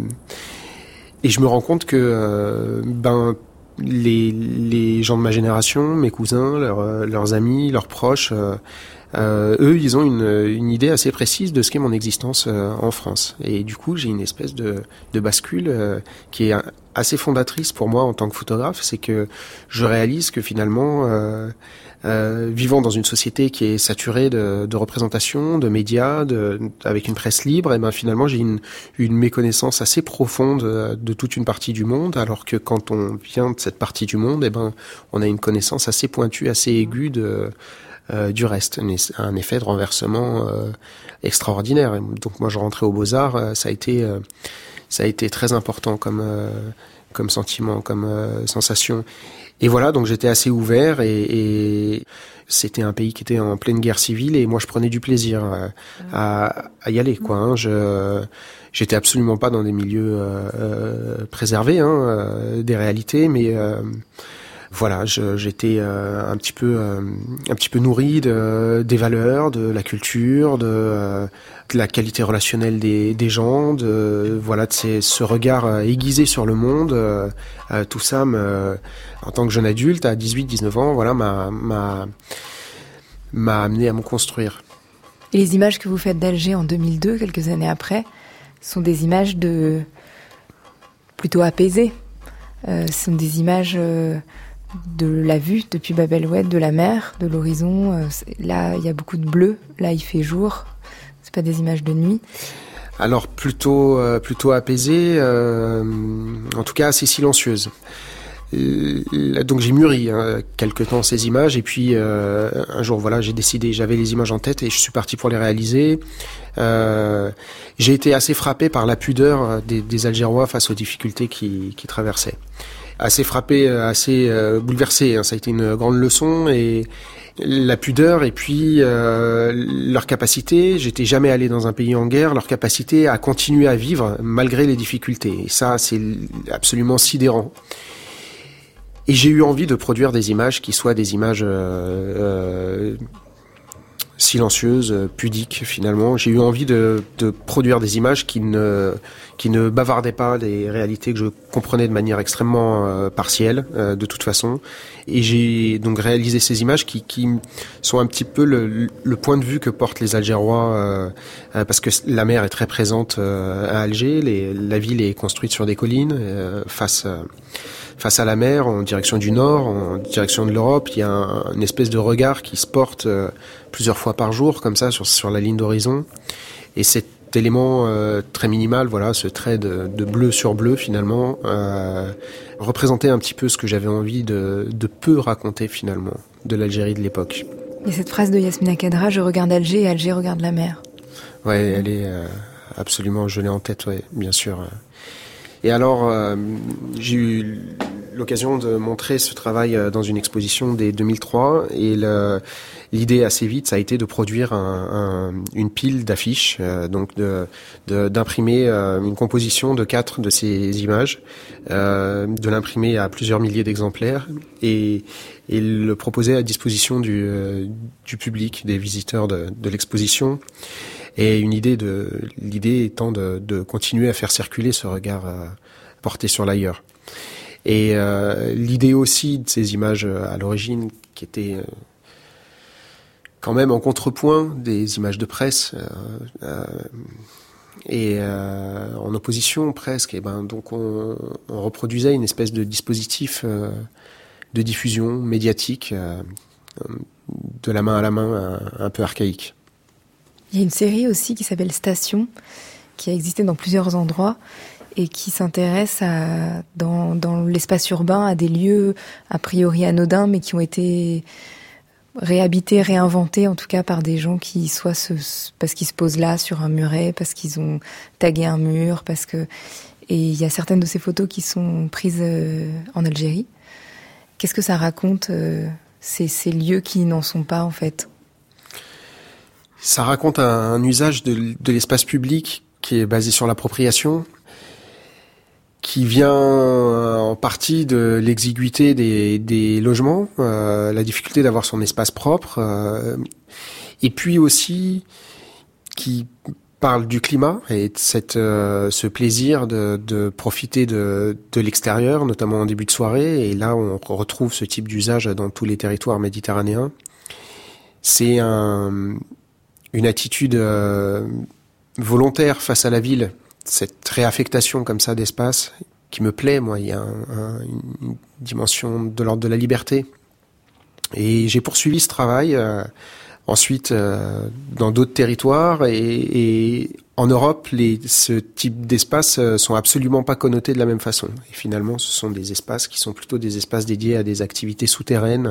et je me rends compte que ben les, les gens de ma génération, mes cousins, leurs, leurs amis, leurs proches, eux, ils ont une, une, idée assez précise de ce qu'est mon existence en France. Et du coup, j'ai une espèce de, de bascule qui est assez fondatrice pour moi en tant que photographe. C'est que je réalise que finalement, euh, vivant dans une société qui est saturée de, de représentations, de médias, de, avec une presse libre, et ben finalement j'ai une, une méconnaissance assez profonde de toute une partie du monde, alors que quand on vient de cette partie du monde, et ben on a une connaissance assez pointue, assez aiguë de euh, du reste, un effet de renversement euh, extraordinaire. Donc moi, je rentrais au Beaux Arts, euh, ça a été ça a été très important comme comme sentiment, comme sensation. Et voilà, donc j'étais assez ouvert et, c'était un pays qui était en pleine guerre civile et moi je prenais du plaisir à, y aller. Quoi, hein. Je j'étais absolument pas dans des milieux préservés, hein, des réalités, mais voilà, j'étais euh, un petit peu euh, un petit peu nourri de, des valeurs, de la culture, de, euh, la qualité relationnelle des, gens, de voilà de ce regard aiguisé sur le monde. tout ça, me, en tant que jeune adulte, à 18-19 ans, voilà, m'a m'a amené à me construire. Et les images que vous faites d'Alger en 2002, quelques années après, sont des images de plutôt apaisées. Euh, ce sont des images de la vue depuis Babel de la mer, de l'horizon. Euh, là, il y a beaucoup de bleu. Là, il fait jour. C'est pas des images de nuit. Alors plutôt euh, plutôt apaisée, euh, en tout cas assez silencieuse. donc j'ai mûri hein, quelque temps ces images et puis un jour voilà j'ai décidé j'avais les images en tête et je suis parti pour les réaliser. j'ai été assez frappé par la pudeur des, des Algérois face aux difficultés qui, qui traversaient assez frappé, euh, assez euh, bouleversé. Hein. Ça a été une grande leçon et la pudeur et puis euh, leur capacité, j'étais jamais allé dans un pays en guerre, leur capacité à continuer à vivre malgré les difficultés. Et ça, c'est absolument sidérant. Et j'ai eu envie de produire des images qui soient des images silencieuse, euh, pudique finalement. J'ai eu envie de, produire des images qui ne, qui bavardaient pas des réalités que je comprenais de manière extrêmement euh, partielle, euh, de toute façon. Et j'ai donc réalisé ces images qui, qui sont un petit peu le, point de vue que portent les Algérois, parce que la mer est très présente à Alger, la ville est construite sur des collines face face à la mer, en direction du nord, en direction de l'Europe. Il y a un, une espèce de regard qui se porte euh, plusieurs fois par jour, comme ça, sur, sur la ligne d'horizon. Et cette élément très minimal, voilà, ce trait de, bleu sur bleu finalement, représentait un petit peu ce que j'avais envie de, de peu raconter finalement de l'Algérie de l'époque. Et cette phrase de Yasmina Kadra, je regarde Alger et Alger regarde la mer. Ouais, elle est absolument, je l'ai en tête, ouais, bien sûr. Et alors, euh, j'ai eu l'occasion de montrer ce travail euh, dans une exposition dès 2003 et l'idée assez vite ça a été de produire un, une pile d'affiches euh, donc d'imprimer une composition de quatre de ces images de l'imprimer à plusieurs milliers d'exemplaires et, le proposer à disposition du, public des visiteurs de l'exposition et une idée de l'idée étant de, de, continuer à faire circuler ce regard euh, porté sur l'ailleurs. Et euh, l'idée aussi de ces images euh, à l'origine qui étaient euh, quand même en contrepoint des images de presse euh, et en opposition presque. Et ben donc on, on, reproduisait une espèce de dispositif de diffusion médiatique de la main à la main un peu archaïque. Il y a une série aussi qui s'appelle Station, qui a existé dans plusieurs endroits et qui s'intéresse dans, dans l'espace urbain à des lieux a priori anodins, mais qui ont été réhabités, réinventés, en tout cas par des gens qui soit se, parce qu'ils se posent là sur un muret, parce qu'ils ont tagué un mur, parce que et il y a certaines de ces photos qui sont prises euh, en Algérie. Qu'est-ce que ça raconte euh, ces, ces lieux qui n'en sont pas en fait? Ça raconte un, usage de, l'espace public qui est basé sur l'appropriation, qui vient euh, en partie de l'exiguïté des, logements, euh, la difficulté d'avoir son espace propre, euh, et puis aussi qui parle du climat et de cette, ce plaisir de, profiter de, de l'extérieur, notamment en début de soirée. Et là, on retrouve ce type d'usage dans tous les territoires méditerranéens. C'est un, une attitude euh, volontaire face à la ville, cette réaffectation comme ça d'espace qui me plaît. Moi, il y a une dimension de l'ordre de la liberté. Et j'ai poursuivi ce travail euh, ensuite euh, dans d'autres territoires et, en Europe, ce type d'espaces euh, sont absolument pas connotés de la même façon. Et finalement, ce sont des espaces qui sont plutôt des espaces dédiés à des activités souterraines,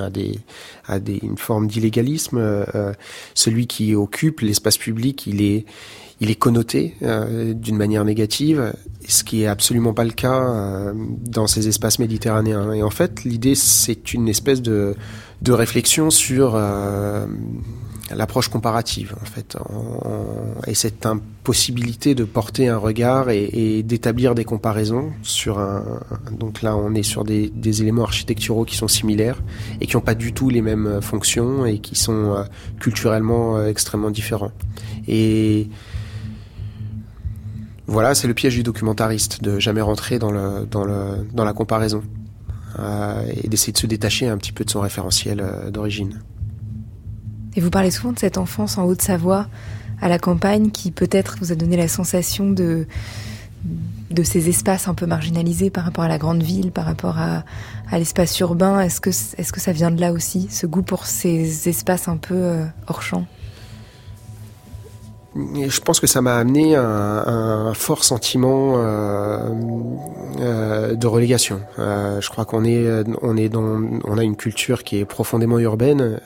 à une forme d'illégalisme. Euh, celui qui occupe l'espace public, il est, connoté d'une manière négative, ce qui est absolument pas le cas dans ces espaces méditerranéens. Et en fait, l'idée, c'est une espèce de, réflexion sur l'approche comparative en fait et cette impossibilité de porter un regard et, d'établir des comparaisons sur un donc là on est sur des, éléments architecturaux qui sont similaires et qui n'ont pas du tout les mêmes fonctions et qui sont euh, culturellement euh, extrêmement différents et voilà c'est le piège du documentariste de jamais rentrer dans le dans le dans la comparaison euh, et d'essayer de se détacher un petit peu de son référentiel d'origine. Et vous parlez souvent de cette enfance en Haute-Savoie, à la campagne, qui peut-être vous a donné la sensation de, de ces espaces un peu marginalisés par rapport à la grande ville, par rapport à, à l'espace urbain. Est-ce que, est que ça vient de là aussi, ce goût pour ces espaces un peu euh, hors champ? Je pense que ça m'a amené un, fort sentiment euh, euh, de relégation. Je crois qu'on est, on est dans, on a une culture qui est profondément urbaine.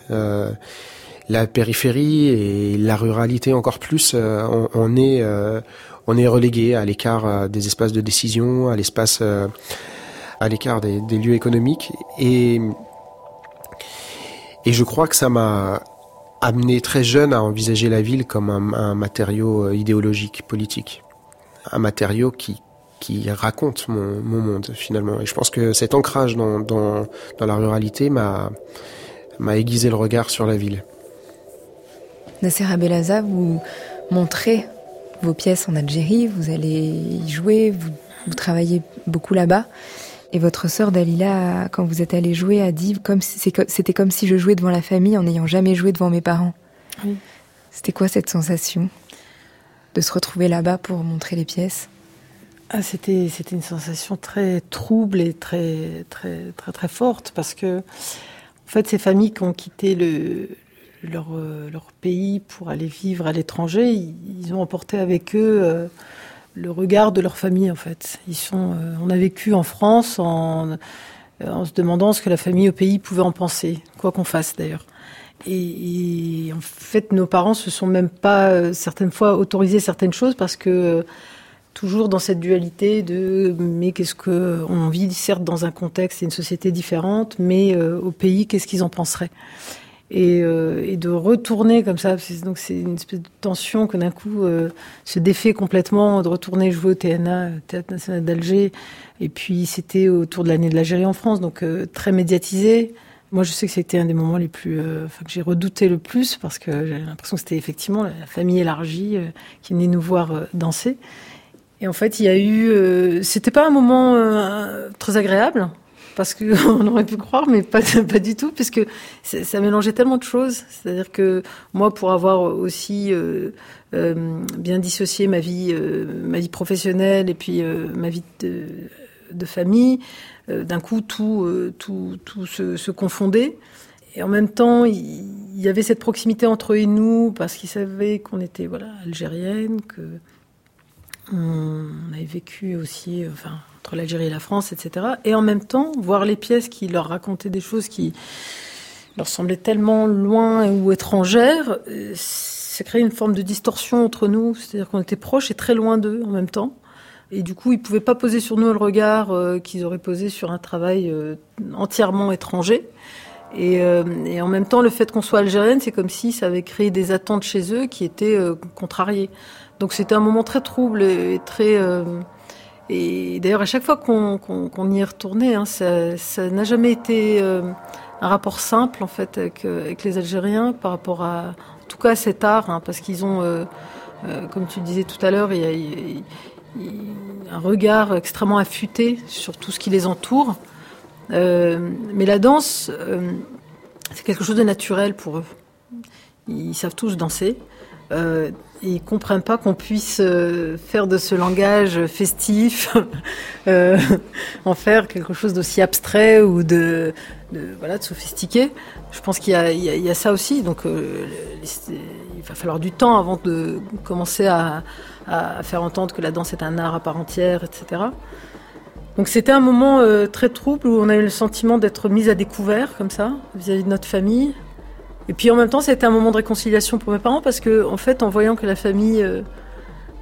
La périphérie et la ruralité encore plus, euh, on, est euh, on est relégué à l'écart euh, des espaces de décision, à l'espace à l'écart des, lieux économiques et je crois que ça m'a amené très jeune à envisager la ville comme un, matériau idéologique, politique, un matériau qui raconte mon, mon, monde finalement. Et je pense que cet ancrage dans, la ruralité m'a aiguisé le regard sur la ville. Nasser Abelaza, vous montrez vos pièces en Algérie, vous allez y jouer, vous, travaillez beaucoup là-bas. Et votre sœur Dalila, quand vous êtes allé jouer, a dit comme c'était comme si je jouais devant la famille en n'ayant jamais joué devant mes parents. C'était quoi cette sensation de se retrouver là-bas pour montrer les pièces? Ah, c'était c'était une sensation très trouble et très très très très forte parce que en fait ces familles qui ont quitté le leur, leur pays pour aller vivre à l'étranger, ils, ont emporté avec eux le regard de leur famille en fait. Ils sont, on a vécu en France en, se demandant ce que la famille au pays pouvait en penser, quoi qu'on fasse d'ailleurs. Et, en fait, nos parents se sont même pas euh, certaines fois autorisés certaines choses parce que euh, toujours dans cette dualité de mais qu'est-ce que on vit certes dans un contexte et une société différente, mais euh, au pays qu'est-ce qu'ils en penseraient? Et, et, de retourner comme ça, donc c'est une espèce de tension que d'un coup se défait complètement, de retourner jouer au TNA, Théâtre National d'Alger, et puis c'était autour de l'année de l'Algérie en France, donc très médiatisé. Moi, je sais que c'était un des moments les plus, euh, que j'ai redouté le plus parce que j'avais l'impression que c'était effectivement la famille élargie euh, qui venait nous voir euh, danser. Et en fait, il y a eu, c'était pas un moment très agréable parce qu'on aurait pu croire, mais pas, pas du tout, puisque ça mélangeait tellement de choses. C'est-à-dire que moi, pour avoir aussi bien dissocié ma vie, ma vie professionnelle et puis ma vie de, famille, euh, d'un coup tout, euh, tout, tout se, confondait. Et en même temps, il y avait cette proximité entre eux et nous, parce qu'ils savaient qu'on était voilà, algérienne, que on avait vécu aussi l'Algérie et la France, etc. Et en même temps, voir les pièces qui leur racontaient des choses qui leur semblaient tellement loin ou étrangères, euh, ça créait une forme de distorsion entre nous. C'est-à-dire qu'on était proches et très loin d'eux en même temps. Et du coup, ils pouvaient pas poser sur nous le regard euh, qu'ils auraient posé sur un travail euh, entièrement étranger. Et, en même temps, le fait qu'on soit algérienne, c'est comme si ça avait créé des attentes chez eux qui étaient contrariées. Donc c'était un moment très trouble et, très... et d'ailleurs, à chaque fois qu'on y est retourné, hein, ça n'a jamais été un rapport simple en fait avec, avec, les Algériens par rapport à, en tout cas, à cet art, hein, parce qu'ils ont, comme tu disais tout à l'heure, il y a, un regard extrêmement affûté sur tout ce qui les entoure. Euh, mais la danse, euh, c'est quelque chose de naturel pour eux. Ils savent tous danser. Euh, ils comprennent pas qu'on puisse euh, faire de ce langage festif, en faire quelque chose d'aussi abstrait ou de, voilà de sophistiqué. Je pense qu'il y, a ça aussi. Donc, il va falloir du temps avant de commencer à, faire entendre que la danse est un art à part entière, etc. Donc c'était un moment euh, très trouble où on a eu le sentiment d'être mis à découvert comme ça vis-à-vis de notre famille. Et puis en même temps, c'était un moment de réconciliation pour mes parents parce que en fait, en voyant que la famille euh,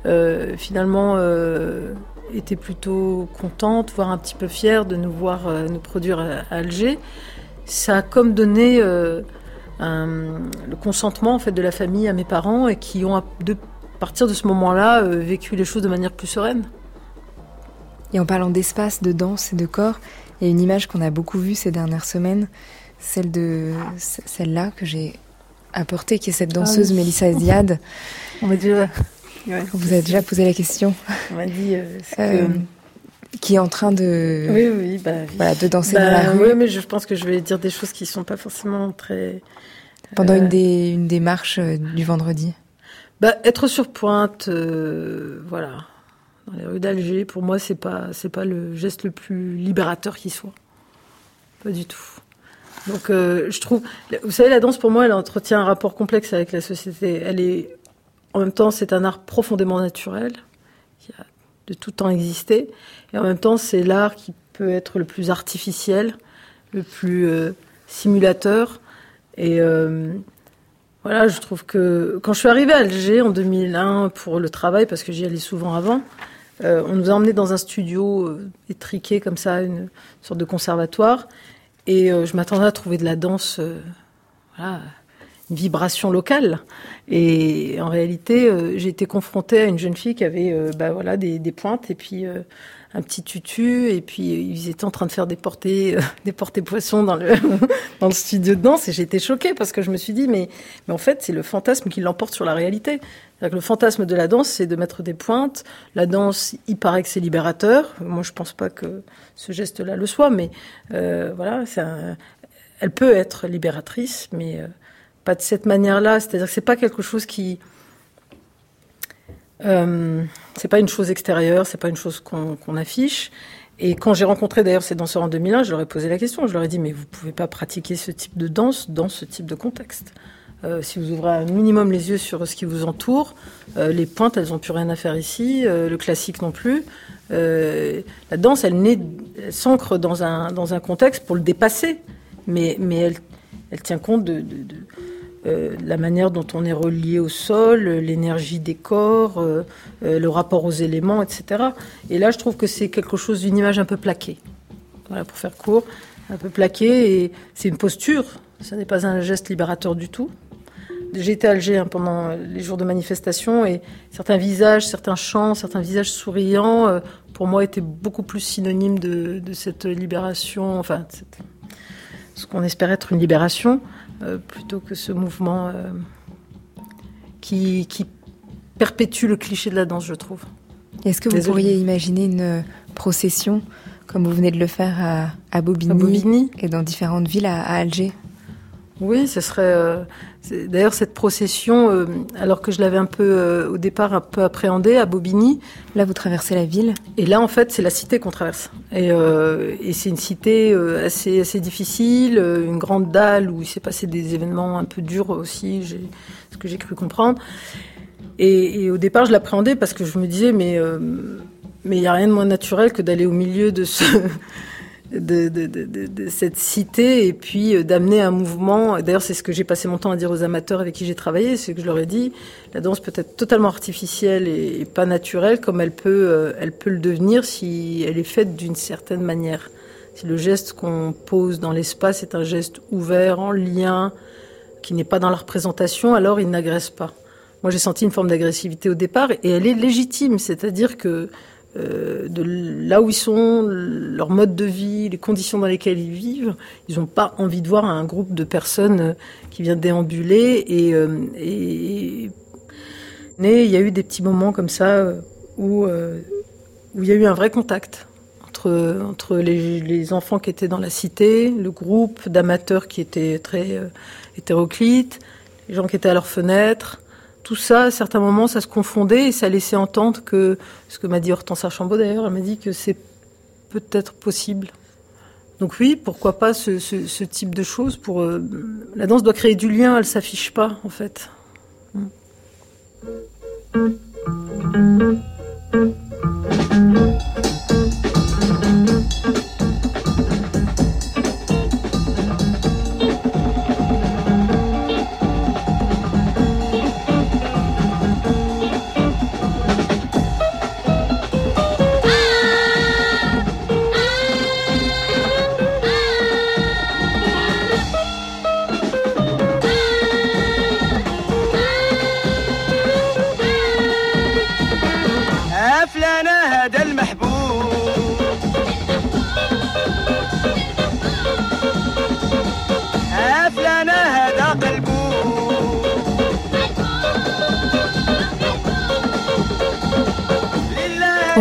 euh, finalement était plutôt contente, voire un petit peu fière de nous voir nous produire à, Alger, ça a comme donné le consentement en fait de la famille à mes parents et qui ont de partir de ce moment-là, euh, vécu les choses de manière plus sereine. Et en parlant d'espace, de danse et de corps, il y a une image qu'on a beaucoup vue ces dernières semaines, celle de celle-là que j'ai apportée, qui est cette danseuse ah Mélissa Ziad. On m'a déjà... Vous avez déjà posé la question. On m'a dit... Euh, euh, qui est en train de, oui, oui, bah, voilà, de danser dans la bah, rue. Oui, mais je pense que je vais dire des choses qui ne sont pas forcément très... Pendant une, des, une des marches du vendredi bah, être sur pointe, euh, voilà, dans les rues d'Alger, pour moi, c'est pas, c'est pas le geste le plus libérateur qui soit. Pas du tout. Donc, euh, je trouve, vous savez, la danse, pour moi, elle entretient un rapport complexe avec la société. Elle est, en même temps, c'est un art profondément naturel, qui a de tout temps existé, et en même temps, c'est l'art qui peut être le plus artificiel, le plus euh, simulateur, et voilà, je trouve que quand je suis arrivée à Alger en 2001 pour le travail, parce que j'y allais souvent avant, euh, on nous a emmenés dans un studio euh, étriqué comme ça, une sorte de conservatoire, et euh, je m'attendais à trouver de la danse, une vibration locale. Et en réalité, j'ai été confrontée à une jeune fille qui avait, bah, voilà, des, pointes et puis un petit tutu et puis ils étaient en train de faire des portées euh, des portées poissons dans le studio de danse et j'étais choquée parce que je me suis dit mais en fait c'est le fantasme qui l'emporte sur la réalité. Le fantasme de la danse c'est de mettre des pointes. La danse, il paraît que c'est libérateur. Moi je pense pas que ce geste-là le soit, mais euh, voilà, elle peut être libératrice, mais euh, pas de cette manière-là. C'est-à-dire que c'est pas quelque chose qui euh, c'est pas une chose extérieure, c'est pas une chose qu'on affiche. Et quand j'ai rencontré d'ailleurs ces danseurs en 2001, je leur ai posé la question. Je leur ai dit, mais vous pouvez pas pratiquer ce type de danse dans ce type de contexte. Euh, si vous ouvrez un minimum les yeux sur ce qui vous entoure, euh, les pointes, elles n'ont plus rien à faire ici, euh, le classique non plus. la danse, elle, s'ancre dans un, dans un contexte pour le dépasser, mais, mais elle, elle tient compte de, la manière dont on est relié au sol, l'énergie des corps, le rapport aux éléments, etc. Et là, je trouve que c'est quelque chose d'une image un peu plaquée. Voilà, pour faire court, un peu plaquée, et c'est une posture, ce n'est pas un geste libérateur du tout. J'étais à Alger hein, pendant les jours de manifestation et certains visages, certains chants, certains visages souriants, euh, pour moi, étaient beaucoup plus synonymes de, cette libération, enfin, ce qu'on espère être une libération, euh, plutôt que ce mouvement euh, qui, perpétue le cliché de la danse, je trouve. Est-ce que vous pourriez imaginer une procession, comme vous venez de le faire à, Bobigny, et dans différentes villes à Alger? Oui, ce serait. Euh, d'ailleurs, cette procession, euh, alors que je l'avais un peu euh, au départ un peu appréhendée à Bobigny. Là, vous traversez la ville. Et là, en fait, c'est la cité qu'on traverse. Et, et c'est une cité assez assez difficile, une grande dalle où il s'est passé des événements un peu durs aussi, ce que j'ai cru comprendre. Et, et, au départ, je l'appréhendais parce que je me disais, mais mais il n'y a rien de moins naturel que d'aller au milieu de ce de, de, de, de, cette cité et puis euh, d'amener un mouvement. D'ailleurs, c'est ce que j'ai passé mon temps à dire aux amateurs avec qui j'ai travaillé, c'est que je leur ai dit, la danse peut être totalement artificielle et, pas naturelle, comme elle peut, euh, elle peut le devenir si elle est faite d'une certaine manière. Si le geste qu'on pose dans l'espace est un geste ouvert, en lien, qui n'est pas dans la représentation, alors il n'agresse pas. Moi, j'ai senti une forme d'agressivité au départ et elle est légitime, c'est-à-dire que euh, de là où ils sont, leur mode de vie, les conditions dans lesquelles ils vivent. Ils n'ont pas envie de voir un groupe de personnes euh, qui vient déambuler. Et, euh, et, il y a eu des petits moments comme ça où, où il y a eu un vrai contact entre, entre les, les, enfants qui étaient dans la cité, le groupe d'amateurs qui étaient très hétéroclites, les gens qui étaient à leurs fenêtres tout ça, à certains moments, ça se confondait et ça laissait entendre que, ce que m'a dit Hortense Archambault d'ailleurs, elle m'a dit que c'est peut-être possible. Donc oui, pourquoi pas ce, type de choses pour euh, la danse doit créer du lien, elle s'affiche pas en fait.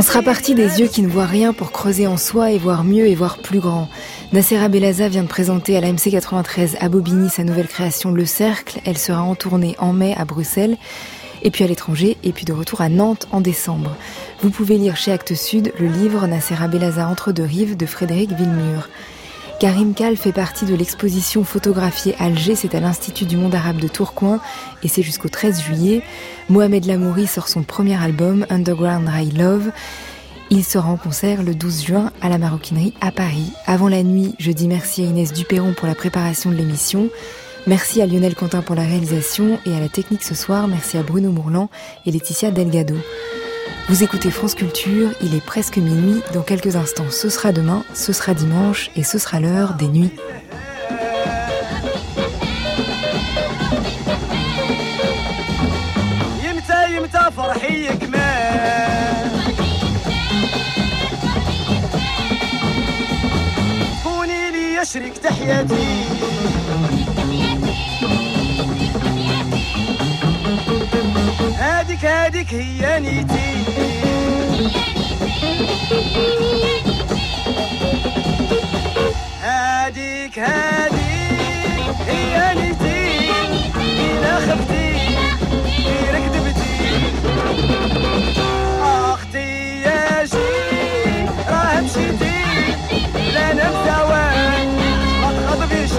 On sera parti des yeux qui ne voient rien pour creuser en soi et voir mieux et voir plus grand. Nacera Belaza vient de présenter à la MC 93 à Bobigny sa nouvelle création Le Cercle. Elle sera en tournée en mai à Bruxelles, et puis à l'étranger, et puis de retour à Nantes en décembre. Vous pouvez lire chez Actes Sud le livre Nacera Belaza entre deux rives de Frédéric Villemur. Karim Kal fait partie de l'exposition photographiée Alger, c'est à l'Institut du monde arabe de Tourcoing et c'est jusqu'au 13 juillet. Mohamed Lamouri sort son premier album Underground High Love. Il sera en concert le 12 juin à la Maroquinerie à Paris. Avant la nuit, je dis merci à Inès Duperron pour la préparation de l'émission. Merci à Lionel Quentin pour la réalisation et à la technique ce soir. Merci à Bruno Mourlan et Laetitia Delgado. Vous écoutez France Culture, il est presque minuit, dans quelques instants ce sera demain, ce sera dimanche et ce sera l'heure des nuits. هاديك هاديك هي نيتي. هاديك هاديك هي نيتي. إلا خفتي غير كذبتي. أختي يا شي راه مشيتي. لا نمساوان ما تخاطبيش